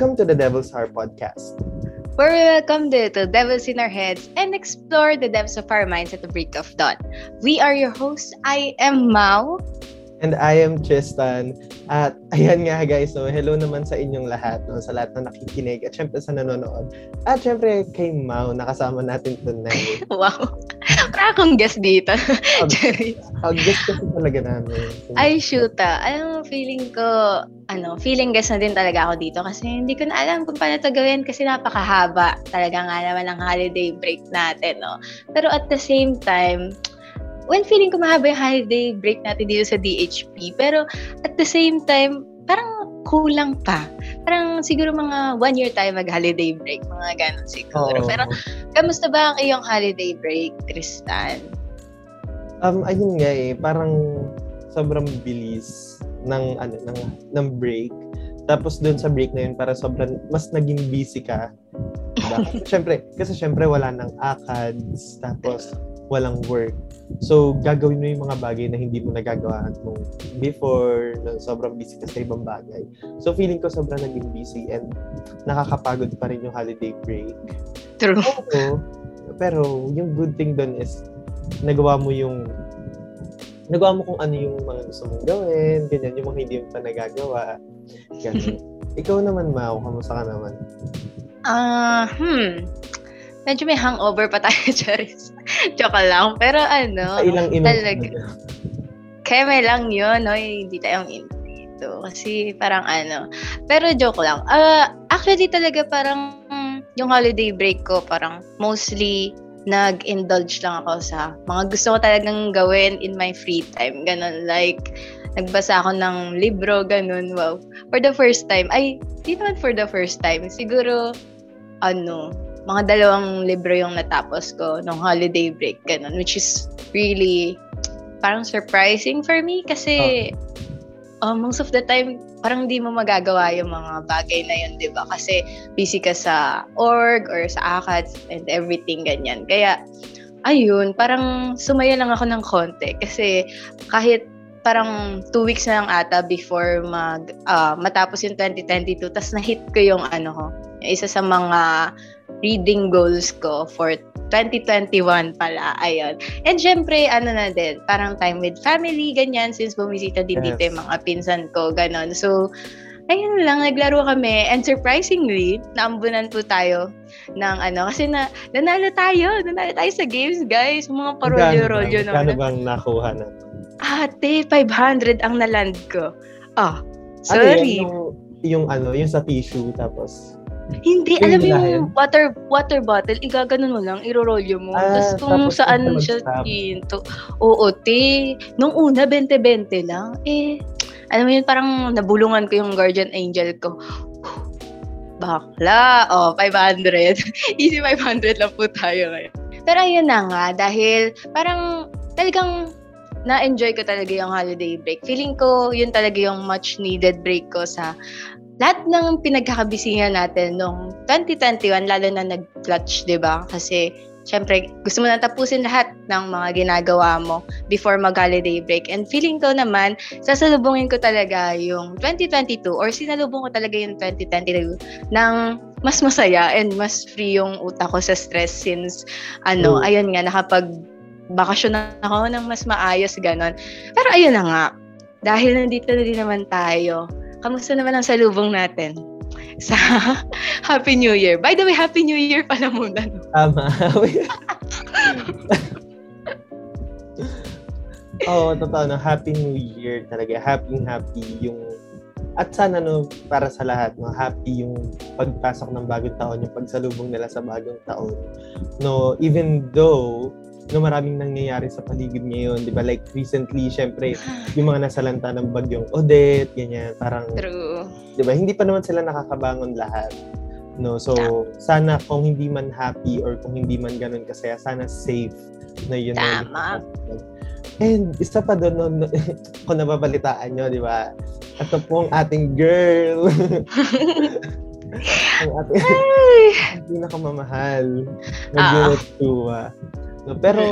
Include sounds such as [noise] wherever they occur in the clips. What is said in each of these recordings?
Welcome to the Devil's Heart podcast. Where we welcome the little devils in our heads and explore the depths of our minds at the break of dawn. We are your hosts. I am Mao. And I am Tristan. At [laughs] ayan nga guys, so hello naman sa inyong lahat, no, sa lahat na nakikinig at syempre sa nanonood. At syempre kay Mau, nakasama natin tonight. [laughs] wow. Para akong guest dito. Ang [laughs] guest kasi talaga namin. Ay, shoota. Alam mo, feeling ko, ano, feeling guest na din talaga ako dito kasi hindi ko na alam kung paano ito gawin kasi napakahaba talaga nga naman ang holiday break natin, no? Pero at the same time, when feeling ko mahaba yung holiday break natin dito sa DHP. Pero at the same time, parang kulang pa. Parang siguro mga one year tayo mag-holiday break. Mga ganun siguro. Oh. Pero kamusta ba ang iyong holiday break, Tristan? Um, ayun nga eh. Parang sobrang bilis ng ano ng ng break. Tapos doon sa break na yun, para sobrang mas naging busy ka. Diba? [laughs] syempre, kasi syempre wala nang ACADS, tapos walang work. So, gagawin mo yung mga bagay na hindi mo nagagawa mo before, na sobrang busy ka sa ibang bagay. So, feeling ko sobrang naging busy and nakakapagod pa rin yung holiday break. True. Pero, pero yung good thing doon is nagawa mo yung nagawa mo kung ano yung mga gusto mong gawin, ganyan, yung mga hindi mo pa nagagawa. Ganyan. [laughs] Ikaw naman, Mao, kamusta ka naman? Ah, uh, hmm medyo may hangover pa tayo, [laughs] Charis. Joke lang. Pero ano, ilang talaga. Kaya may lang yun, no? Hindi tayong dito. Kasi parang ano. Pero joke lang. Uh, actually talaga parang yung holiday break ko, parang mostly nag-indulge lang ako sa mga gusto ko talagang gawin in my free time. Ganon, like, nagbasa ako ng libro, ganun, wow. For the first time, ay, hindi naman for the first time, siguro, ano, mga dalawang libro yung natapos ko nung holiday break, ganun, which is really parang surprising for me kasi oh. uh, most of the time parang hindi mo magagawa yung mga bagay na yun, 'di ba? Kasi busy ka sa org or sa ACADS and everything ganyan. Kaya ayun, parang sumaya lang ako ng konti kasi kahit parang two weeks na lang ata before mag uh, matapos yung 2022 tas na-hit ko yung ano ko isa sa mga reading goals ko for 2021 pala. Ayun. And syempre, ano na din, parang time with family, ganyan, since bumisita din yes. dito yung mga pinsan ko, ganon. So, ayun lang, naglaro kami. And surprisingly, naambunan po tayo ng ano, kasi na, nanalo tayo, nanalo tayo sa games, guys. Mga parolyo-rolyo naman. Kano bang nakuha na? Ate, 500 ang naland ko. Ah, oh, sorry. Ano, yung, yung ano, yung sa tissue, tapos hindi, yung alam mo yung water water bottle, igaganon mo lang, irorolyo mo. Ah, tapos kung tapos saan siya ginto. Oo, te. Nung una, 20-20 lang. Eh, alam mo yun, parang nabulungan ko yung guardian angel ko. Bakla. Oh, 500. [laughs] Easy 500 lang po tayo ngayon. Pero ayun na nga, dahil parang talagang na-enjoy ko talaga yung holiday break. Feeling ko, yun talaga yung much needed break ko sa lahat ng pinagkakabisingan natin nung 2021, lalo na nag-clutch, di ba? Kasi, syempre, gusto mo na tapusin lahat ng mga ginagawa mo before mag-holiday break. And feeling ko naman, sasalubungin ko talaga yung 2022 or sinalubong ko talaga yung 2022 ng mas masaya and mas free yung utak ko sa stress since, ano, mm. ayun nga, nakapag bakasyon na ako ng mas maayos, ganon. Pero ayun na nga, dahil nandito na din naman tayo, Kamusta naman ang salubong natin? Sa [laughs] Happy New Year. By the way, Happy New Year pala muna. No? Tama. Oo, oh, totoo na. Happy New Year talaga. Happy, happy yung at sana no para sa lahat no happy yung pagpasok ng bagong taon yung pagsalubong nila sa bagong taon no even though no, maraming nangyayari sa paligid ngayon, di ba? Like, recently, syempre, [sighs] yung mga nasalanta ng bagyong Odette, ganyan, parang, True. di ba? Hindi pa naman sila nakakabangon lahat. No, so yeah. sana kung hindi man happy or kung hindi man ganun kasaya, sana safe na yun. Tama. And isa pa doon, no, no, [laughs] kung nababalitaan nyo, di ba? Ito pong ating girl. [laughs] ang ating [laughs] pinakamamahal na uh No, pero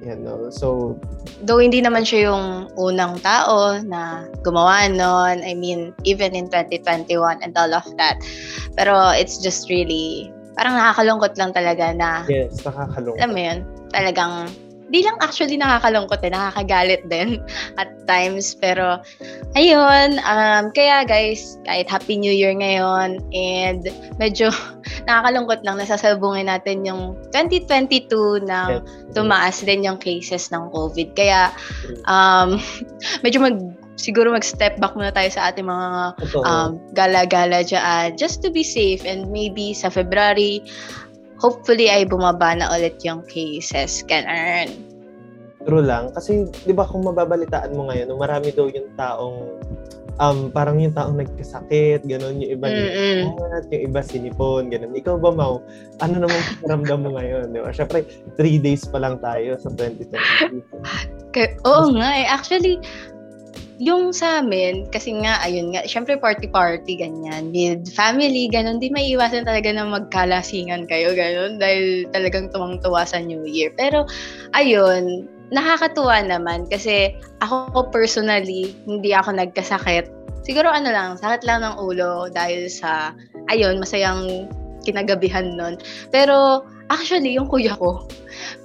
Yan, no? So, Though hindi naman siya yung unang tao na gumawa nun. I mean, even in 2021 and all of that. Pero it's just really, parang nakakalungkot lang talaga na, yes, nakakalungkot. alam mo yun, talagang, di lang actually nakakalungkot eh, nakakagalit din [laughs] at times. Pero, ayun, um, kaya guys, kahit Happy New Year ngayon, and medyo [laughs] nakakalungkot lang, nasasalubungin natin yung 2022 na tumaas din yung cases ng COVID. Kaya, um, [laughs] medyo mag, siguro mag-step back muna tayo sa ating mga um, gala-gala dyan just to be safe and maybe sa February, hopefully ay bumaba na ulit yung cases. Ganun. True lang. Kasi, di ba, kung mababalitaan mo ngayon, marami daw yung taong, um, parang yung taong nagkasakit, gano'n, yung iba Mm-mm. at yung iba sinipon, gano'n. Ikaw ba, Mau? Ano naman pakiramdam mo ngayon? Di ba? Siyempre, three days pa lang tayo sa 2022. Kaya, oo nga eh. Actually, yung sa amin, kasi nga, ayun nga, syempre party-party, ganyan. With family, ganun, di may iwasan talaga na magkalasingan kayo, ganun, dahil talagang tumang-tuwa sa New Year. Pero, ayun, nakakatuwa naman kasi ako personally, hindi ako nagkasakit. Siguro ano lang, sakit lang ng ulo dahil sa, ayun, masayang kinagabihan nun. Pero, actually, yung kuya ko,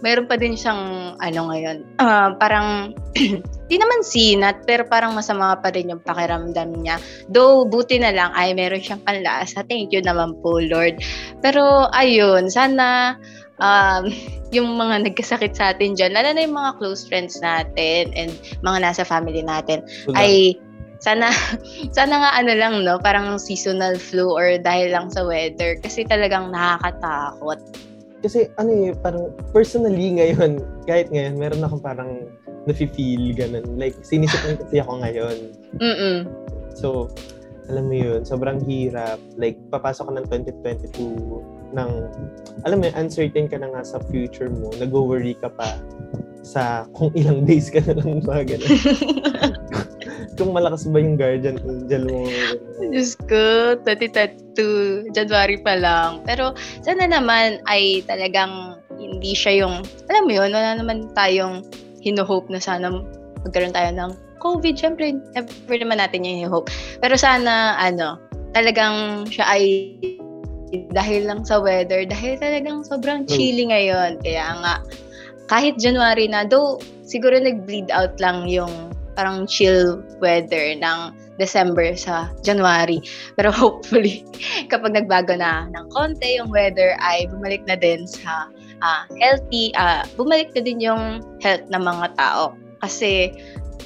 meron pa din siyang, ano ngayon, ah, parang, [clears throat] di naman sinat, pero parang masama pa rin yung pakiramdam niya. Though, buti na lang, ay meron siyang panlasa. Thank you naman po, Lord. Pero, ayun, sana, um, [laughs] yung mga nagkasakit sa atin dyan, lalo na yung mga close friends natin and mga nasa family natin, Wala. ay sana [laughs] sana nga ano lang no parang seasonal flu or dahil lang sa weather kasi talagang nakakatakot Kasi, ano eh, parang personally ngayon, [laughs] kahit ngayon, meron akong parang nafe-feel, gano'n. Like, sinisipan kasi ako ngayon. mm So, alam mo yun, sobrang hirap. Like, papasok ka ng 2022 ng, alam mo yun, uncertain ka na nga sa future mo. Nag-worry ka pa sa kung ilang [laughs] days ka na lang ba, gano'n. [laughs] kung malakas ba yung guardian angel mo. Diyos ko 2022 January pa lang pero sana naman ay talagang hindi siya yung alam mo yun wala naman tayong hino-hope na sana magkaroon tayo ng COVID syempre never naman natin yung hope pero sana ano talagang siya ay dahil lang sa weather dahil talagang sobrang True. chilly ngayon kaya nga kahit January na though siguro nag-bleed out lang yung parang chill weather ng December sa January. Pero [laughs] hopefully, kapag nagbago na ng konti yung weather, ay bumalik na din sa ah, healthy, ah, bumalik na din yung health ng mga tao. Kasi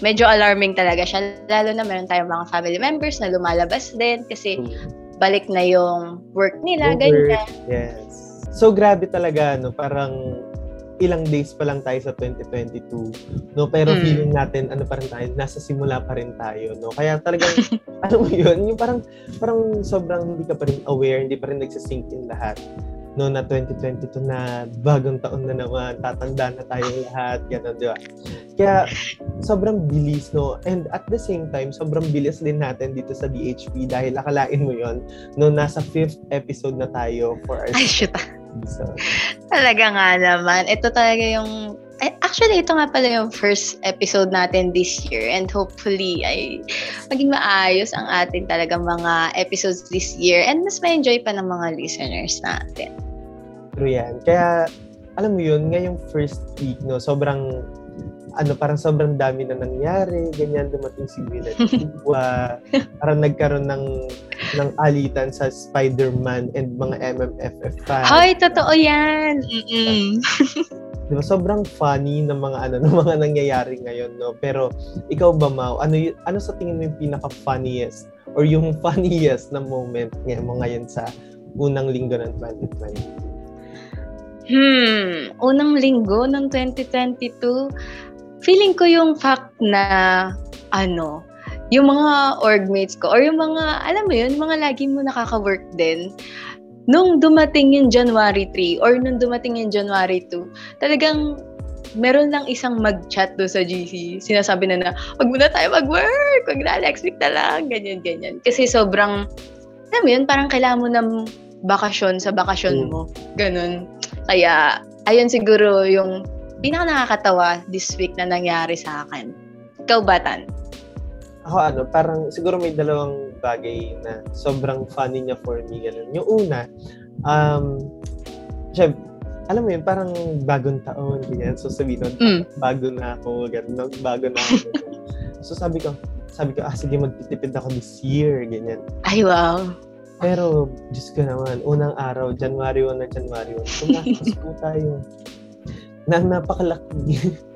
medyo alarming talaga siya. Lalo na meron tayong mga family members na lumalabas din kasi balik na yung work nila, Over. ganyan. Yes. So, grabe talaga, no? Parang ilang days pa lang tayo sa 2022, no? Pero Mm. feeling natin, ano pa rin tayo, nasa simula pa rin tayo, no? Kaya talagang, [laughs] ano mo yun, yung parang, parang sobrang hindi ka pa rin aware, hindi pa rin nagsisink in lahat, no? Na 2022 na bagong taon na naman, tatanda na tayong lahat, gano'n, di ba? Kaya, sobrang bilis, no? And at the same time, sobrang bilis din natin dito sa DHP dahil akalain mo yon no? Nasa fifth episode na tayo for our Ay, shoot. Season. Talaga nga naman. Ito talaga yung... Actually, ito nga pala yung first episode natin this year and hopefully ay maging maayos ang ating talagang mga episodes this year and mas ma-enjoy pa ng mga listeners natin. True yan. Kaya, alam mo yun, ngayong first week, no, sobrang, ano, parang sobrang dami na nangyari, ganyan, dumating si Gwyneth [laughs] Chigwa, parang nagkaroon ng, ng alitan sa Spider-Man and mga MMFF fans. Hoy, totoo yan! Mm-mm. [laughs] Di ba? Sobrang funny ng mga, ano, [laughs] ng mga nangyayari ngayon, no? Pero, ikaw ba, Mau, ano, y- ano sa tingin mo yung pinaka-funniest or yung funniest na moment ngayon mo ngayon sa unang linggo ng 2020? Hmm, unang linggo ng 2022, feeling ko yung fact na, ano, yung mga orgmates ko, or yung mga, alam mo yun, mga lagi mo nakaka-work din, nung dumating yung January 3, or nung dumating yung January 2, talagang meron lang isang mag-chat do sa GC. Sinasabi na na, wag muna tayo mag-work, wag na, next week na lang, ganyan, ganyan. Kasi sobrang, alam mo yun, parang kailangan mo ng bakasyon sa bakasyon Mm. mo. Ganun. Kaya, ayun siguro yung pinaka nakakatawa this week na nangyari sa akin? Ikaw ba, Tan? Ako ano, parang siguro may dalawang bagay na sobrang funny niya for me. Ganun. Yung una, um, syempre, alam mo yun, parang bagong taon, ganyan. So sabihin nun, Mm. bago na ako, ganun, bago na ako. so sabi ko, sabi ko, ah, sige, magtitipid ako this year, ganyan. Ay, wow. Pero, Diyos ko naman, unang araw, January 1 na January 1, tumakas po tayo. Na napakalaki. [laughs]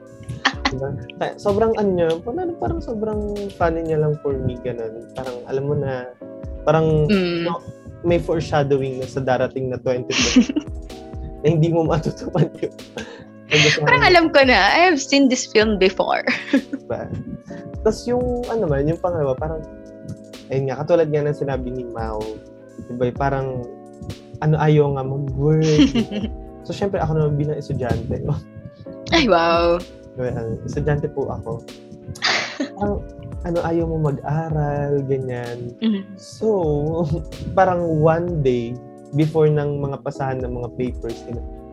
diba? Sobrang ano niya, parang, parang sobrang funny niya lang for me, ganun. Parang, alam mo na, parang Mm. No. may foreshadowing na sa darating na 2020 [laughs] na hindi mo matutupad yun. [laughs] Parang alam ko na, I have seen this film before. ba? Tapos yung, ano man, yung pangalawa, parang, ayun nga, katulad nga ng sinabi ni Mao, diba, parang, ano, ayaw nga mag-work. So, syempre, ako naman bilang estudyante, [laughs] Ay, wow. well, estudyante po ako. Parang, ano, ayaw mo mag-aral, ganyan. Mm. So, parang one day, before ng mga pasahan ng mga papers,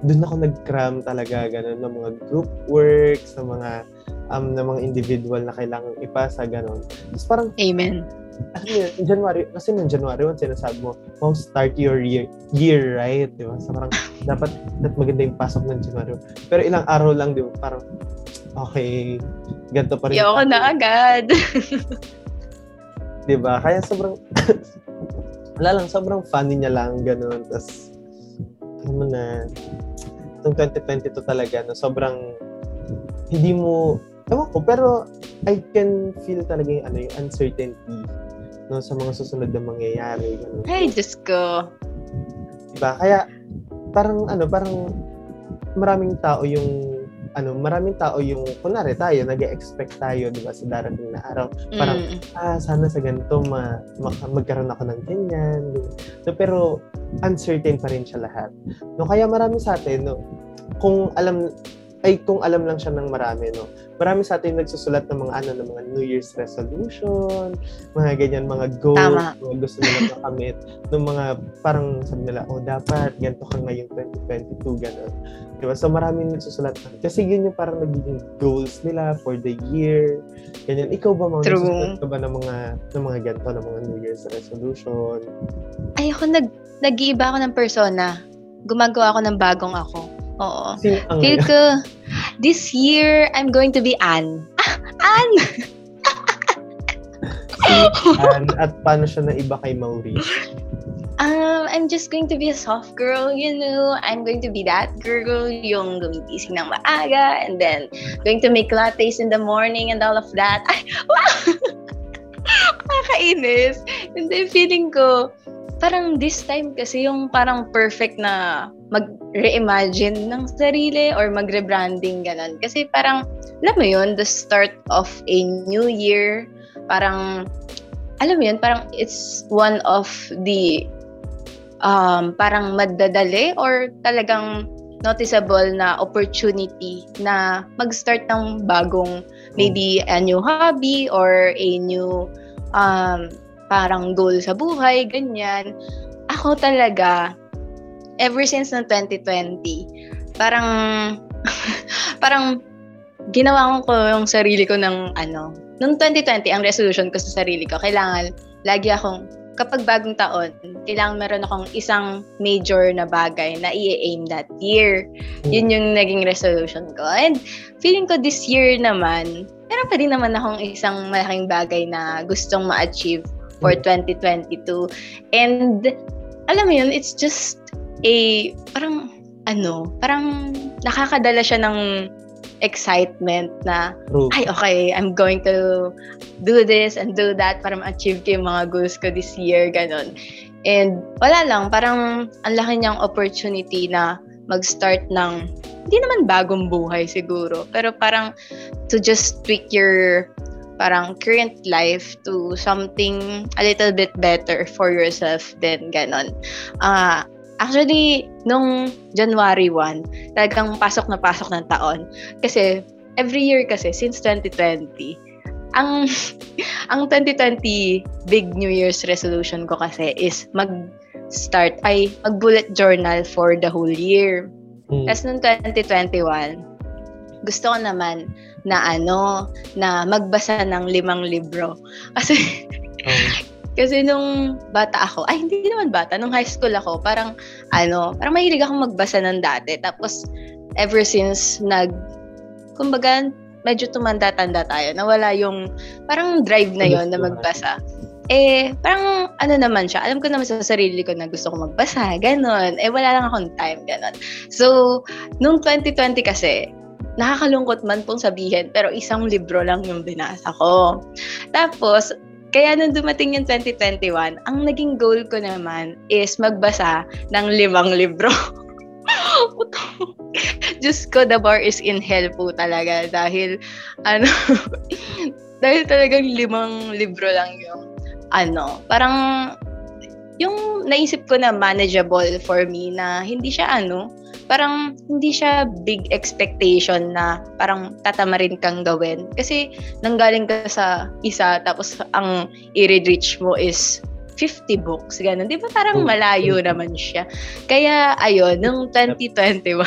doon ako nag-cram talaga, ganun, ng mga group works, ng mga, um, ng mga individual na kailangang ipasa, ganun. Tapos parang, Amen. ano yun, in January, kasi nung January 1, sinasabi mo, oh, start your year, year right? Di ba? So parang, [laughs] dapat, dapat maganda yung pasok ng January 1. Pero ilang araw lang, di ba? Parang, okay, ganito pa rin. Yoko na agad. [laughs] Di ba? Kaya sobrang, [laughs] wala lang, sobrang funny niya lang, ganun. Tapos, mo na, itong 2022 talaga, no, sobrang, hindi mo, ewan ko, pero I can feel talaga yung, ano, yung uncertainty no, sa mga susunod na mangyayari. Ganun. Ay, Diyos ko. Diba? Kaya, parang, ano, parang, maraming tao yung, ano, maraming tao yung, kunwari tayo, nag-expect tayo, di ba, sa darating na araw. Parang, Mm. ah, sana sa ganito ma, ma- magkaroon ako ng ganyan. No, pero uncertain pa rin siya lahat. No, kaya marami sa atin, no, kung alam ay kung alam lang siya ng marami, no. Marami sa atin nagsusulat ng mga ano ng mga New Year's resolution, mga ganyan, mga goals, Tama. mga gusto nila makamit, ng mga parang sabi nila, oh dapat ganito ka ngayong 2022 ganun. Diba? So maraming nagsusulat na. Kasi yun yung parang nagiging goals nila for the year. Ganyan. Ikaw ba, mga True. nagsusulat ka ba ng mga, ng mga ganito, ng mga New Year's resolution? Ay, ako nag, nag-iiba ako ng persona. Gumagawa ako ng bagong ako. Oo. Feel ko, this year, I'm going to be Anne. Ah, [laughs] Anne! Ann, at paano siya na iba kay Maurice? Um, I'm just going to be a soft girl, you know. I'm going to be that girl, yung gumigising ng maaga, and then going to make lattes in the morning and all of that. Ay, wow! [laughs] Nakakainis. And then feeling ko, parang this time kasi yung parang perfect na mag-reimagine ng sarili or mag-rebranding ganun. Kasi parang, alam mo yun, the start of a new year, parang, alam mo yun, parang it's one of the um, parang madadali or talagang noticeable na opportunity na mag-start ng bagong maybe a new hobby or a new um, parang goal sa buhay, ganyan. Ako talaga, ever since ng 2020, parang [laughs] parang ginawa ko yung sarili ko ng ano, noong 2020, ang resolution ko sa sarili ko, kailangan lagi akong kapag bagong taon, kailangan meron akong isang major na bagay na i-aim that year. Yun yung naging resolution ko. And feeling ko this year naman, meron pa din naman akong isang malaking bagay na gustong ma-achieve for 2022. And alam mo yun, it's just a, parang, ano, parang nakakadala siya ng excitement na True. ay, okay, I'm going to do this and do that para ma-achieve ko yung mga goals ko this year, ganun. And wala lang, parang ang laki niyang opportunity na mag-start ng, hindi naman bagong buhay siguro, pero parang to just tweak your parang current life to something a little bit better for yourself din, ganon. Ah, actually, nung January 1, talagang pasok na pasok ng taon. Kasi, every year kasi, since 2020, ang [laughs] ang 2020 big New Year's resolution ko kasi is mag-start, ay mag-bullet journal for the whole year. Mm. Tapos nung 2021, gusto ko naman na ano, na magbasa ng limang libro. Kasi, oh. [laughs] kasi nung bata ako, ay hindi naman bata, nung high school ako, parang ano, parang mahilig akong magbasa ng dati. Tapos, ever since nag, kumbaga, medyo tumanda-tanda tayo, nawala yung parang drive na yon na magbasa. Eh, parang ano naman siya, alam ko naman sa sarili ko na gusto ko magbasa, ganon. Eh, wala lang akong time, ganon. So, nung 2020 kasi, nakakalungkot man pong sabihin, pero isang libro lang yung binasa ko. Tapos, kaya nung dumating yung 2021, ang naging goal ko naman is magbasa ng limang libro. [laughs] Diyos ko, the bar is in hell po talaga dahil, ano, [laughs] dahil talagang limang libro lang yung, ano, parang, yung naisip ko na manageable for me na hindi siya, ano, parang hindi siya big expectation na parang tatamarin kang gawin. Kasi nanggaling ka sa isa tapos ang i-reach mo is 50 books, ganun. Di ba parang malayo naman siya? Kaya, ayun, nung 2021,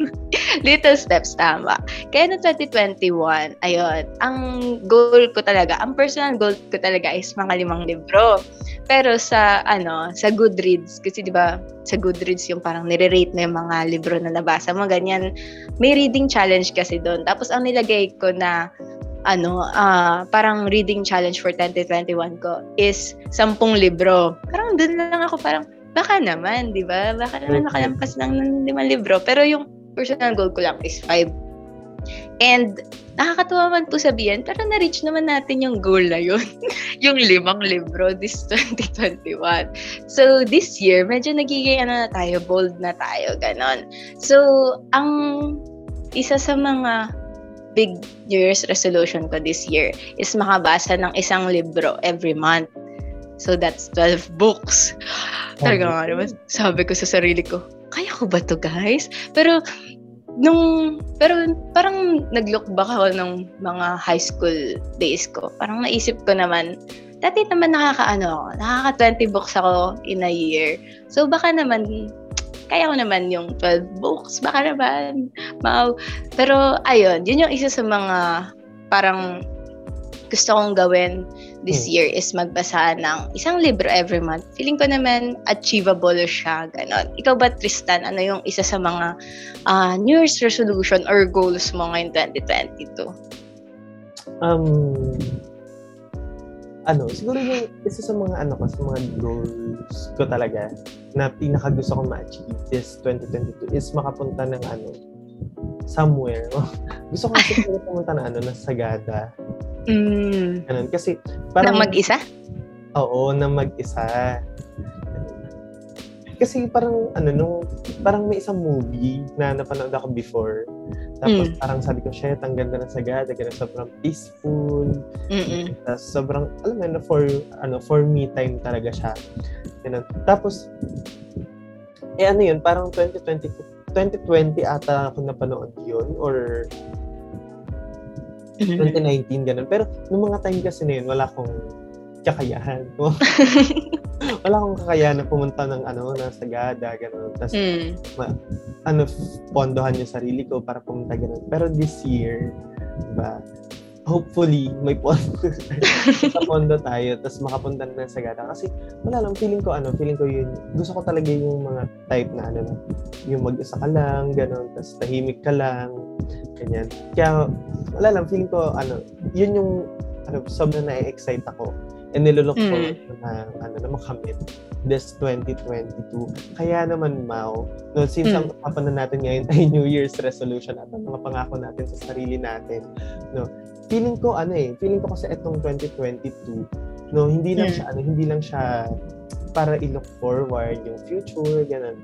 [laughs] little steps, tama. Kaya nung 2021, ayun, ang goal ko talaga, ang personal goal ko talaga is mga limang libro. Pero sa, ano, sa Goodreads, kasi di ba, sa Goodreads yung parang nire-rate na yung mga libro na nabasa mo, ganyan. May reading challenge kasi doon. Tapos ang nilagay ko na ano, uh, parang reading challenge for 2021 ko is 10 libro. Parang doon lang ako parang, baka naman, di ba? Baka naman makalampas lang ng limang libro. Pero yung personal goal ko lang is 5. And nakakatuwa man po sabihin, pero na-reach naman natin yung goal na yun. [laughs] yung limang libro this 2021. So, this year, medyo nagiging ano na tayo, bold na tayo, ganon. So, ang isa sa mga big New Year's resolution ko this year is makabasa ng isang libro every month. So, that's 12 books. Talaga nga naman, sabi ko sa sarili ko, kaya ko ba to guys? Pero nung, pero parang nag-look back ako ng mga high school days ko. Parang naisip ko naman, dati naman nakakaano ako, nakaka 20 books ako in a year. So baka naman, kaya ko naman yung 12 books, baka naman, mau. Pero ayun, yun yung isa sa mga parang gusto kong gawin this hmm. year is magbasa ng isang libro every month. Feeling ko naman achievable siya, ganon. Ikaw ba, Tristan, ano yung isa sa mga uh, New Year's resolution or goals mo ngayon 2022? Um, ano, siguro yung isa sa mga ano ko, sa mga goals ko talaga na pinaka gusto kong ma-achieve this 2022 is makapunta ng ano, somewhere. [laughs] gusto ko kasi [laughs] pumunta na ano, na Sagada. Mm. Ganun. Kasi parang... Na mag-isa? Oo, na mag-isa. Kasi parang ano nung parang may isang movie na napanood ako before. Tapos mm. parang sabi ko, shit, ang ganda ng Sagada, ganun, sobrang peaceful. Mm-mm. Tapos sobrang, alam mo na, for, ano, for me time talaga siya. Ganun. Tapos, eh ano yun, parang 2020, 2020 ata ako napanood yun or 2019, ganun. Pero, nung mga time kasi na yun, wala akong kakayahan. [laughs] wala akong kakayahan na pumunta ng ano, na Sagada, ganun. Tapos, mm. ma, ano, pondohan yung sarili ko para pumunta ganun. Pero this year, diba, hopefully, may pondo, sa [laughs] pondo tayo, tapos makapunta na sa gata. Kasi, wala lang, feeling ko, ano, feeling ko yun, gusto ko talaga yung mga type na, ano, yung mag-isa ka lang, gano'n, tapos tahimik ka lang, ganyan. Kaya, wala lang, feeling ko, ano, yun yung, ano, sobrang na-excite ako. And nilolook mm. forward na, ano, na makamit this 2022. Kaya naman, Mau, no, since mm. ang usapan na natin ngayon ay New Year's resolution at ang mga pangako natin sa sarili natin, no, feeling ko ano eh, feeling ko kasi itong 2022, no, hindi lang yeah. siya ano, hindi lang siya para i-look forward yung future, ganun.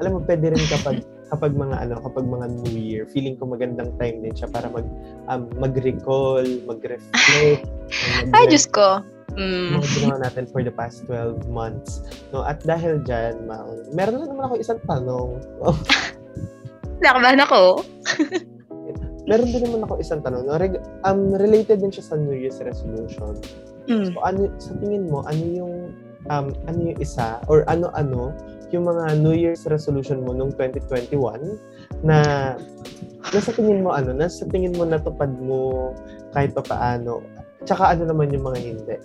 Alam mo, pwede rin kapag [laughs] kapag mga ano, kapag mga New Year, feeling ko magandang time din siya para mag um, mag-recall, mag-reflect. [laughs] Ay, Diyos ko. Mm. Mga ginawa natin for the past 12 months. No, at dahil dyan, ma- meron na naman ako isang tanong. [laughs] Nakabahan ako. Meron din naman ako isang tanong. No? Reg- um, related din siya sa New Year's resolution. Mm. So, ano, sa tingin mo, ano yung, um, ano yung isa, or ano-ano, yung mga New Year's resolution mo nung 2021 na nasa tingin mo ano, nasa tingin mo natupad mo kahit pa paano. Tsaka ano naman yung mga hindi?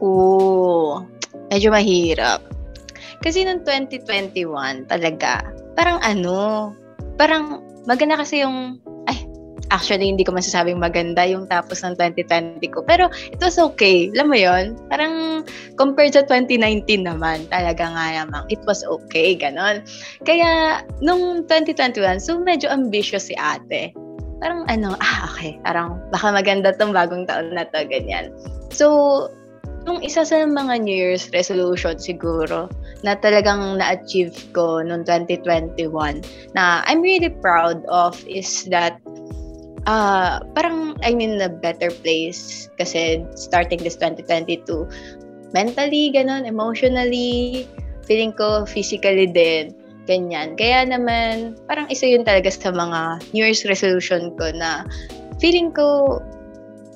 Oo, medyo mahirap. Kasi noong 2021 talaga, parang ano, parang maganda kasi yung actually hindi ko masasabing maganda yung tapos ng 2020 ko. Pero it was okay. Alam mo yon Parang compared sa 2019 naman, talaga nga namang it was okay, ganon. Kaya nung 2021, so medyo ambitious si ate. Parang ano, ah okay, parang baka maganda tong bagong taon na to, ganyan. So, yung isa sa mga New Year's resolution siguro na talagang na-achieve ko noong 2021 na I'm really proud of is that uh, parang I'm in a better place kasi starting this 2022, mentally, ganun, emotionally, feeling ko physically din, ganyan. Kaya naman, parang isa yun talaga sa mga New Year's resolution ko na feeling ko,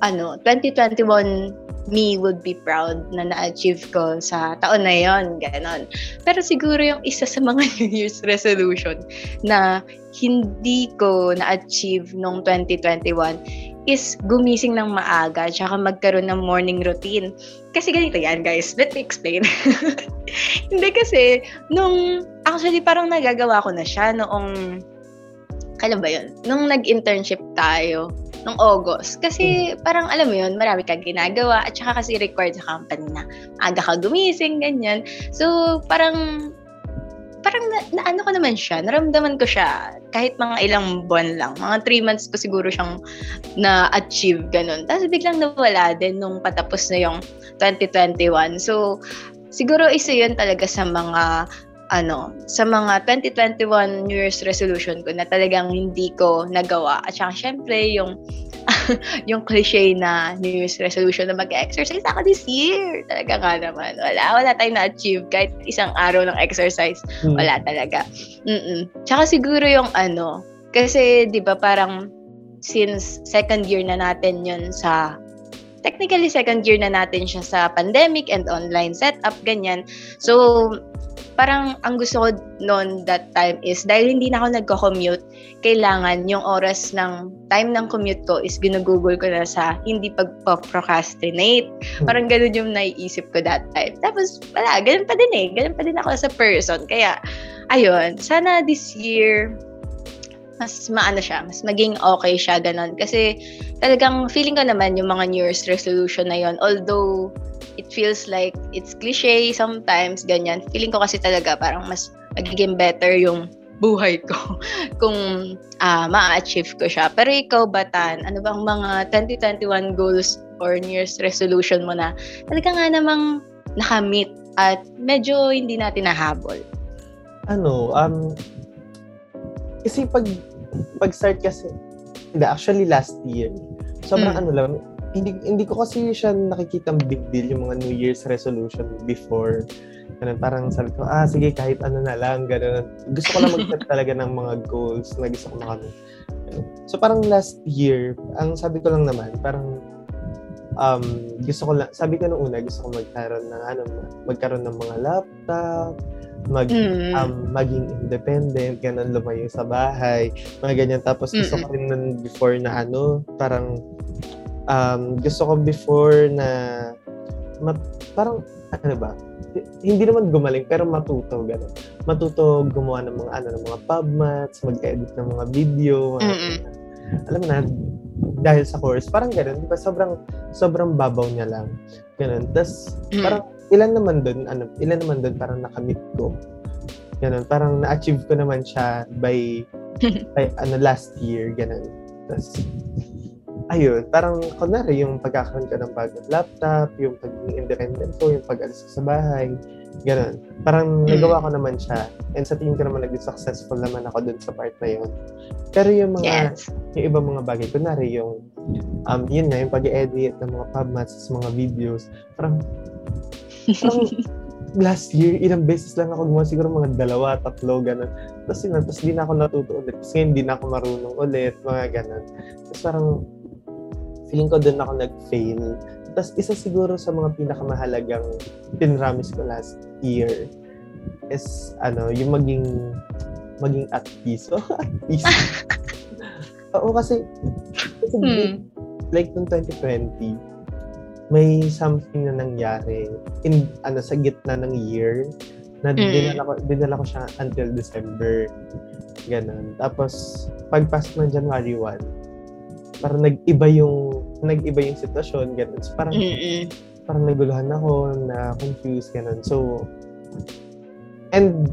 ano, 2021 me would be proud na na-achieve ko sa taon na yon ganon. Pero siguro yung isa sa mga [laughs] New Year's resolution na hindi ko na-achieve nung 2021 is gumising ng maaga tsaka magkaroon ng morning routine. Kasi ganito yan, guys. Let me explain. [laughs] hindi kasi, nung, actually parang nagagawa ko na siya noong, kailan ba yun? Nung nag-internship tayo, nung August. Kasi hmm. parang alam mo yun, marami kang ginagawa at saka kasi required sa company na aga ka gumising, ganyan. So, parang parang na, na ano ko naman siya, naramdaman ko siya kahit mga ilang buwan lang. Mga 3 months ko siguro siyang na-achieve, ganun. Tapos biglang nawala din nung patapos na yung 2021. So, siguro isa yun talaga sa mga ano, sa mga 2021 New Year's resolution ko na talagang hindi ko nagawa. At saka syempre yung [laughs] yung cliche na New Year's resolution na mag-exercise ako this year. Talaga nga naman. Wala, wala tayong na-achieve kahit isang araw ng exercise. Hmm. Wala talaga. Mm-mm. Tsaka siguro yung ano, kasi 'di ba parang since second year na natin yun sa technically second year na natin siya sa pandemic and online setup ganyan. So parang ang gusto ko noon that time is dahil hindi na ako nagko-commute, kailangan yung oras ng time ng commute ko is ginugugol ko na sa hindi pagpa-procrastinate. Hmm. Parang ganun yung naiisip ko that time. Tapos wala, ganun pa din eh. Ganun pa din ako sa person. Kaya, ayun, sana this year mas maano siya, mas maging okay siya, ganun. Kasi talagang feeling ko naman yung mga New Year's resolution na yon although it feels like it's cliche sometimes, ganyan. Feeling ko kasi talaga parang mas magiging better yung buhay ko [laughs] kung uh, ma-achieve ko siya. Pero ikaw, Batan, ano bang mga 2021 goals or New Year's resolution mo na talaga nga namang nakamit at medyo hindi natin nahabol? Ano, um, kasi pag, pag-start kasi, hindi, actually last year, sobrang mm. ano lang, hindi hindi ko kasi siya nakikita big deal yung mga New Year's resolution before. Ganun, parang sabi ko, ah, sige, kahit ano na lang, ganun. Gusto ko lang [laughs] mag-set talaga ng mga goals na gusto ko makamit. So, parang last year, ang sabi ko lang naman, parang um, gusto ko lang, sabi ko nung una, gusto ko magkaroon ng, ano, magkaroon ng mga laptop, mag mm. um, maging independent, ganun lumayo sa bahay, mga ganyan. Tapos gusto Mm-mm. ko rin nun before na ano, parang um, gusto ko before na mat, parang ano ba hindi naman gumaling pero matuto gano'n. Matuto gumawa ng mga ano ng mga pub mats, mag-edit ng mga video, mga, alam mo na dahil sa course, parang gano'n, di ba? Sobrang sobrang babaw niya lang. Gano'n. Tapos mm. parang ilan naman doon, ano, ilan naman doon parang nakamit ko. Ganun, parang na-achieve ko naman siya by [laughs] by ano last year, ganun. Tapos ayun, parang kunwari yung pagkakaroon ka ng bagong laptop, yung pagiging independent ko, yung pag-alis sa bahay, ganun. Parang mm. nagawa ko naman siya. And sa tingin ko naman naging successful naman ako dun sa part na yun. Pero yung mga, yes. yung ibang mga bagay, kunwari yung, um, yun nga, yung pag-edit ng mga pubmats, mga videos, parang, parang [laughs] last year, ilang beses lang ako gumawa, siguro mga dalawa, tatlo, ganun. Tapos yun, tapos di na ako natuto ulit. Tapos ngayon, di na ako marunong ulit, mga ganun. Tapos parang, feeling ko doon ako nag-fail. Tapos isa siguro sa mga pinakamahalagang pinramis ko last year is ano, yung maging maging at peace. So, [laughs] at peace. [laughs] Oo, kasi, kasi Hmm. like noong 2020, may something na nangyari in ano sa gitna ng year na Mm. dinala ko dinala ko siya until December. Ganun. Tapos pagpas ng January 1, parang nag-iba yung nag-iba yung sitwasyon, ganun. So, parang Mm-mm. parang naguluhan ako, na confused ganun. So and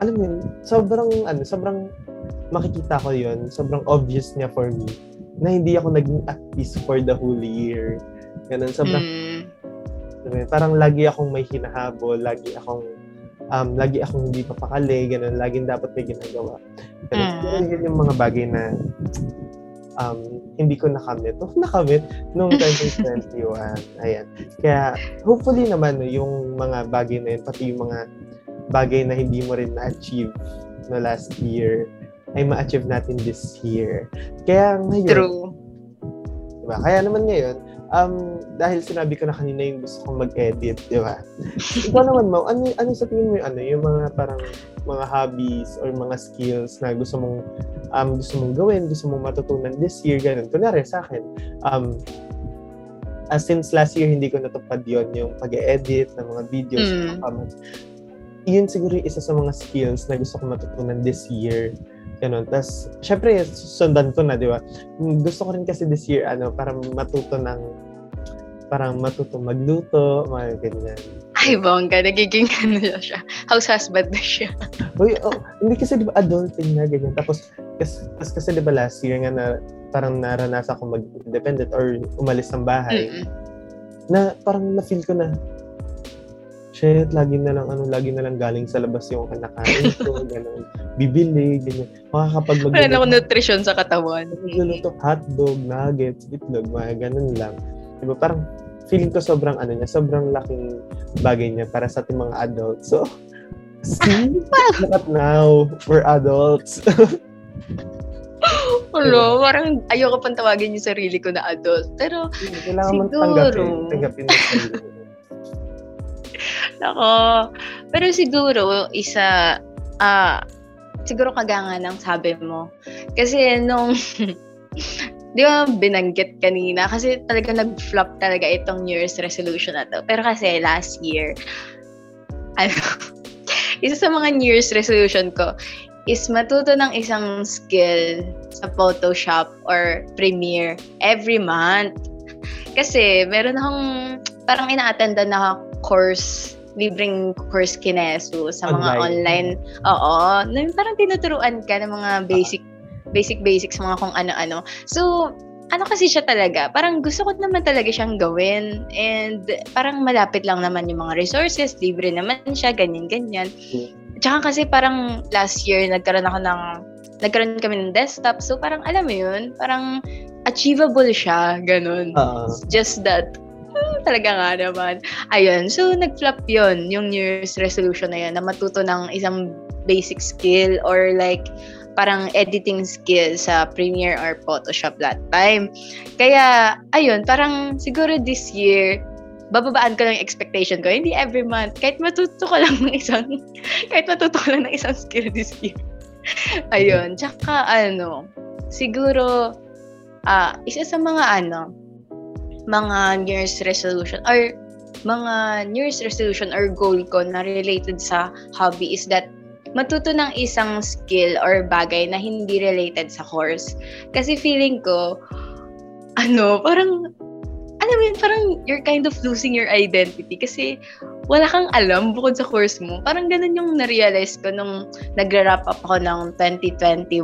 alam mo yun, sobrang ano, sobrang makikita ko yun, sobrang obvious niya for me na hindi ako naging at peace for the whole year. Ganun, sobrang Mm. yun, parang lagi akong may hinahabol, lagi akong um, lagi akong hindi papakali, ganun, laging dapat may ginagawa. Ganun. Mm. Yun yung mga bagay na um, hindi ko nakamit. O, nakamit noong 2021. [laughs] Ayan. Kaya, hopefully naman, no, yung mga bagay na yun, pati yung mga bagay na hindi mo rin na-achieve no last year, ay ma-achieve natin this year. Kaya ngayon, True. Diba? Kaya naman ngayon, um, dahil sinabi ko na kanina yung gusto kong mag-edit, di ba? Ikaw naman, Mau, ano, ano sa tingin mo yung, ano, yung mga parang mga hobbies or mga skills na gusto mong um, gusto mong gawin, gusto mong matutunan this year, ganun. Kunwari sa akin, um, uh, since last year hindi ko natupad yon yung pag-edit ng mga videos, Mm. mga comments. Yun siguro yung isa sa mga skills na gusto kong matutunan this year. Ganun. Tapos, syempre, sundan ko na, di ba? Gusto ko rin kasi this year, ano, para matuto ng, parang matuto magluto, mga ganyan. Ay, bongga. Nagiging [laughs] ano na siya. House husband na siya. Uy, oh, hindi kasi di ba adulting na ganyan. Tapos, kasi, kasi, kasi di ba last year nga na parang naranasan ko mag-independent or umalis ng bahay, Mm-mm. na parang na-feel ko na, shit, lagi na lang, ano, lagi na lang galing sa labas yung kinakain ko, [laughs] gano'n, bibili, ganyan. Makakapag Wala na akong nutrition sa katawan. magluluto hotdog, nuggets, itlog, mga ganun lang. Di ba, parang feeling ko sobrang ano niya, sobrang laking bagay niya para sa ating mga adults. So, [laughs] see, look at now, we're adults. [laughs] Hello, parang ayoko pang tawagin yung sarili ko na adult. Pero, Kailangan Siguro. tanggapin, tanggapin mo sarili. Nako. Pero siguro, isa, ah, siguro kaganga ng sabi mo. Kasi nung, [laughs] di ba binanggit kanina, kasi talaga nag-flop talaga itong New Year's resolution na to. Pero kasi last year, ano, [laughs] isa sa mga New Year's resolution ko is matuto ng isang skill sa Photoshop or Premiere every month. Kasi meron akong parang ina-attenda na course libreng course kinesu sa mga Online. online. Oo. Parang tinuturuan ka ng mga basic basic basics mga kung ano-ano. So, ano kasi siya talaga, parang gusto ko naman talaga siyang gawin and parang malapit lang naman yung mga resources, libre naman siya, ganyan-ganyan. Tsaka kasi parang last year, nagkaroon ako ng, nagkaroon kami ng desktop, so parang alam mo yun, parang achievable siya, ganun. It's just that, hmm, talaga nga naman. Ayun, so nag-flop yun, yung New Year's resolution na yun, na matuto ng isang basic skill or like, parang editing skill sa Premiere or Photoshop that time. Kaya, ayun, parang siguro this year, bababaan ko lang yung expectation ko. Hindi every month. Kahit matuto ko lang ng isang, [laughs] kahit matuto ko lang ng isang skill this year. ayun. Tsaka, ano, siguro, ah isa sa mga, ano, mga New Year's resolution or mga New Year's resolution or goal ko na related sa hobby is that matuto ng isang skill or bagay na hindi related sa course. Kasi feeling ko, ano, parang, alam mo yun, parang you're kind of losing your identity kasi wala kang alam bukod sa course mo. Parang ganun yung na-realize ko nung nag-wrap up ako ng 2021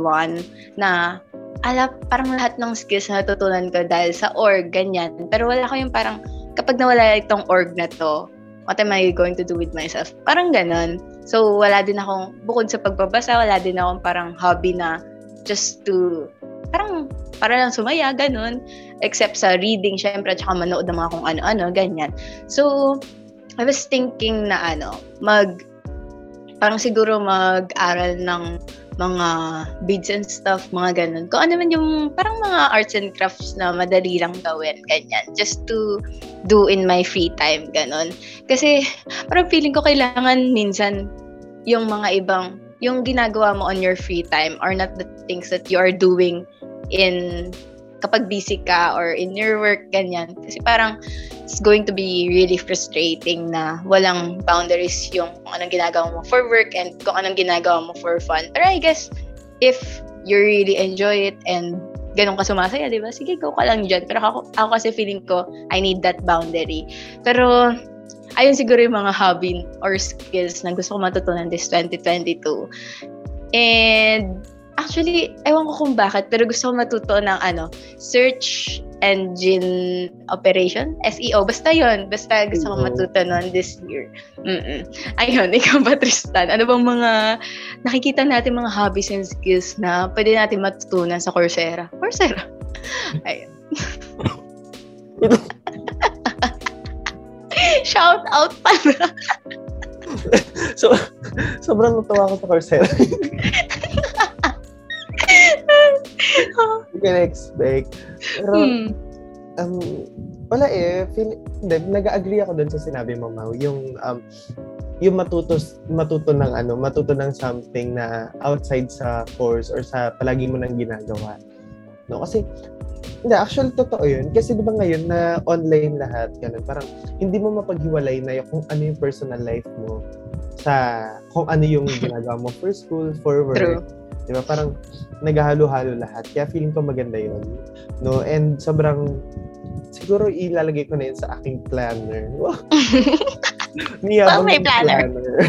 na ala, parang lahat ng skills na natutunan ko dahil sa org, ganyan. Pero wala ko yung parang, kapag nawala itong org na to, what am I going to do with myself? Parang ganon. So, wala din akong, bukod sa pagbabasa, wala din akong parang hobby na just to, parang, para lang sumaya, ganon. Except sa reading, syempre, at manood ng mga kung ano-ano, ganyan. So, I was thinking na ano, mag, parang siguro mag-aral ng mga beads and stuff, mga ganun. Kung ano man yung parang mga arts and crafts na madali lang gawin, ganyan. Just to do in my free time, ganun. Kasi parang feeling ko kailangan minsan yung mga ibang yung ginagawa mo on your free time are not the things that you are doing in kapag busy ka or in your work, ganyan. Kasi parang it's going to be really frustrating na walang boundaries yung kung anong ginagawa mo for work and kung anong ginagawa mo for fun. Pero I guess, if you really enjoy it and ganun ka sumasaya, di ba? Sige, go ka lang dyan. Pero ako, ako kasi feeling ko, I need that boundary. Pero, ayun siguro yung mga hobby or skills na gusto ko matutunan this 2022. And, Actually, ewan ko kung bakit, pero gusto ko matuto ng ano, search engine operation, SEO. Basta yon Basta gusto ko matuto nun this year. Mm-mm. Ayun, [laughs] ikaw ba, Tristan? Ano bang mga nakikita natin mga hobbies and skills na pwede natin matutunan sa Coursera? Coursera. [laughs] Ayun. [laughs] Shout out pala. so, sobrang natuwa ako sa Coursera. You can expect. Pero, hmm. um, wala eh. Feel, hindi, nag-agree ako dun sa sinabi mo, Mau. Yung, um, yung matuto, matuto ng ano, matuto ng something na outside sa course or sa palagi mo nang ginagawa. No? Kasi, hindi, actually, totoo yun. Kasi di ba ngayon na online lahat, ganun, parang hindi mo mapaghiwalay na yung, kung ano yung personal life mo sa kung ano yung [laughs] ginagawa mo for school, for work. True. Di ba? Parang naghahalo-halo lahat. Kaya feeling ko maganda yun. No? And sobrang, siguro ilalagay ko na yun sa aking planner. Wow. [laughs] oh, may planner. planner.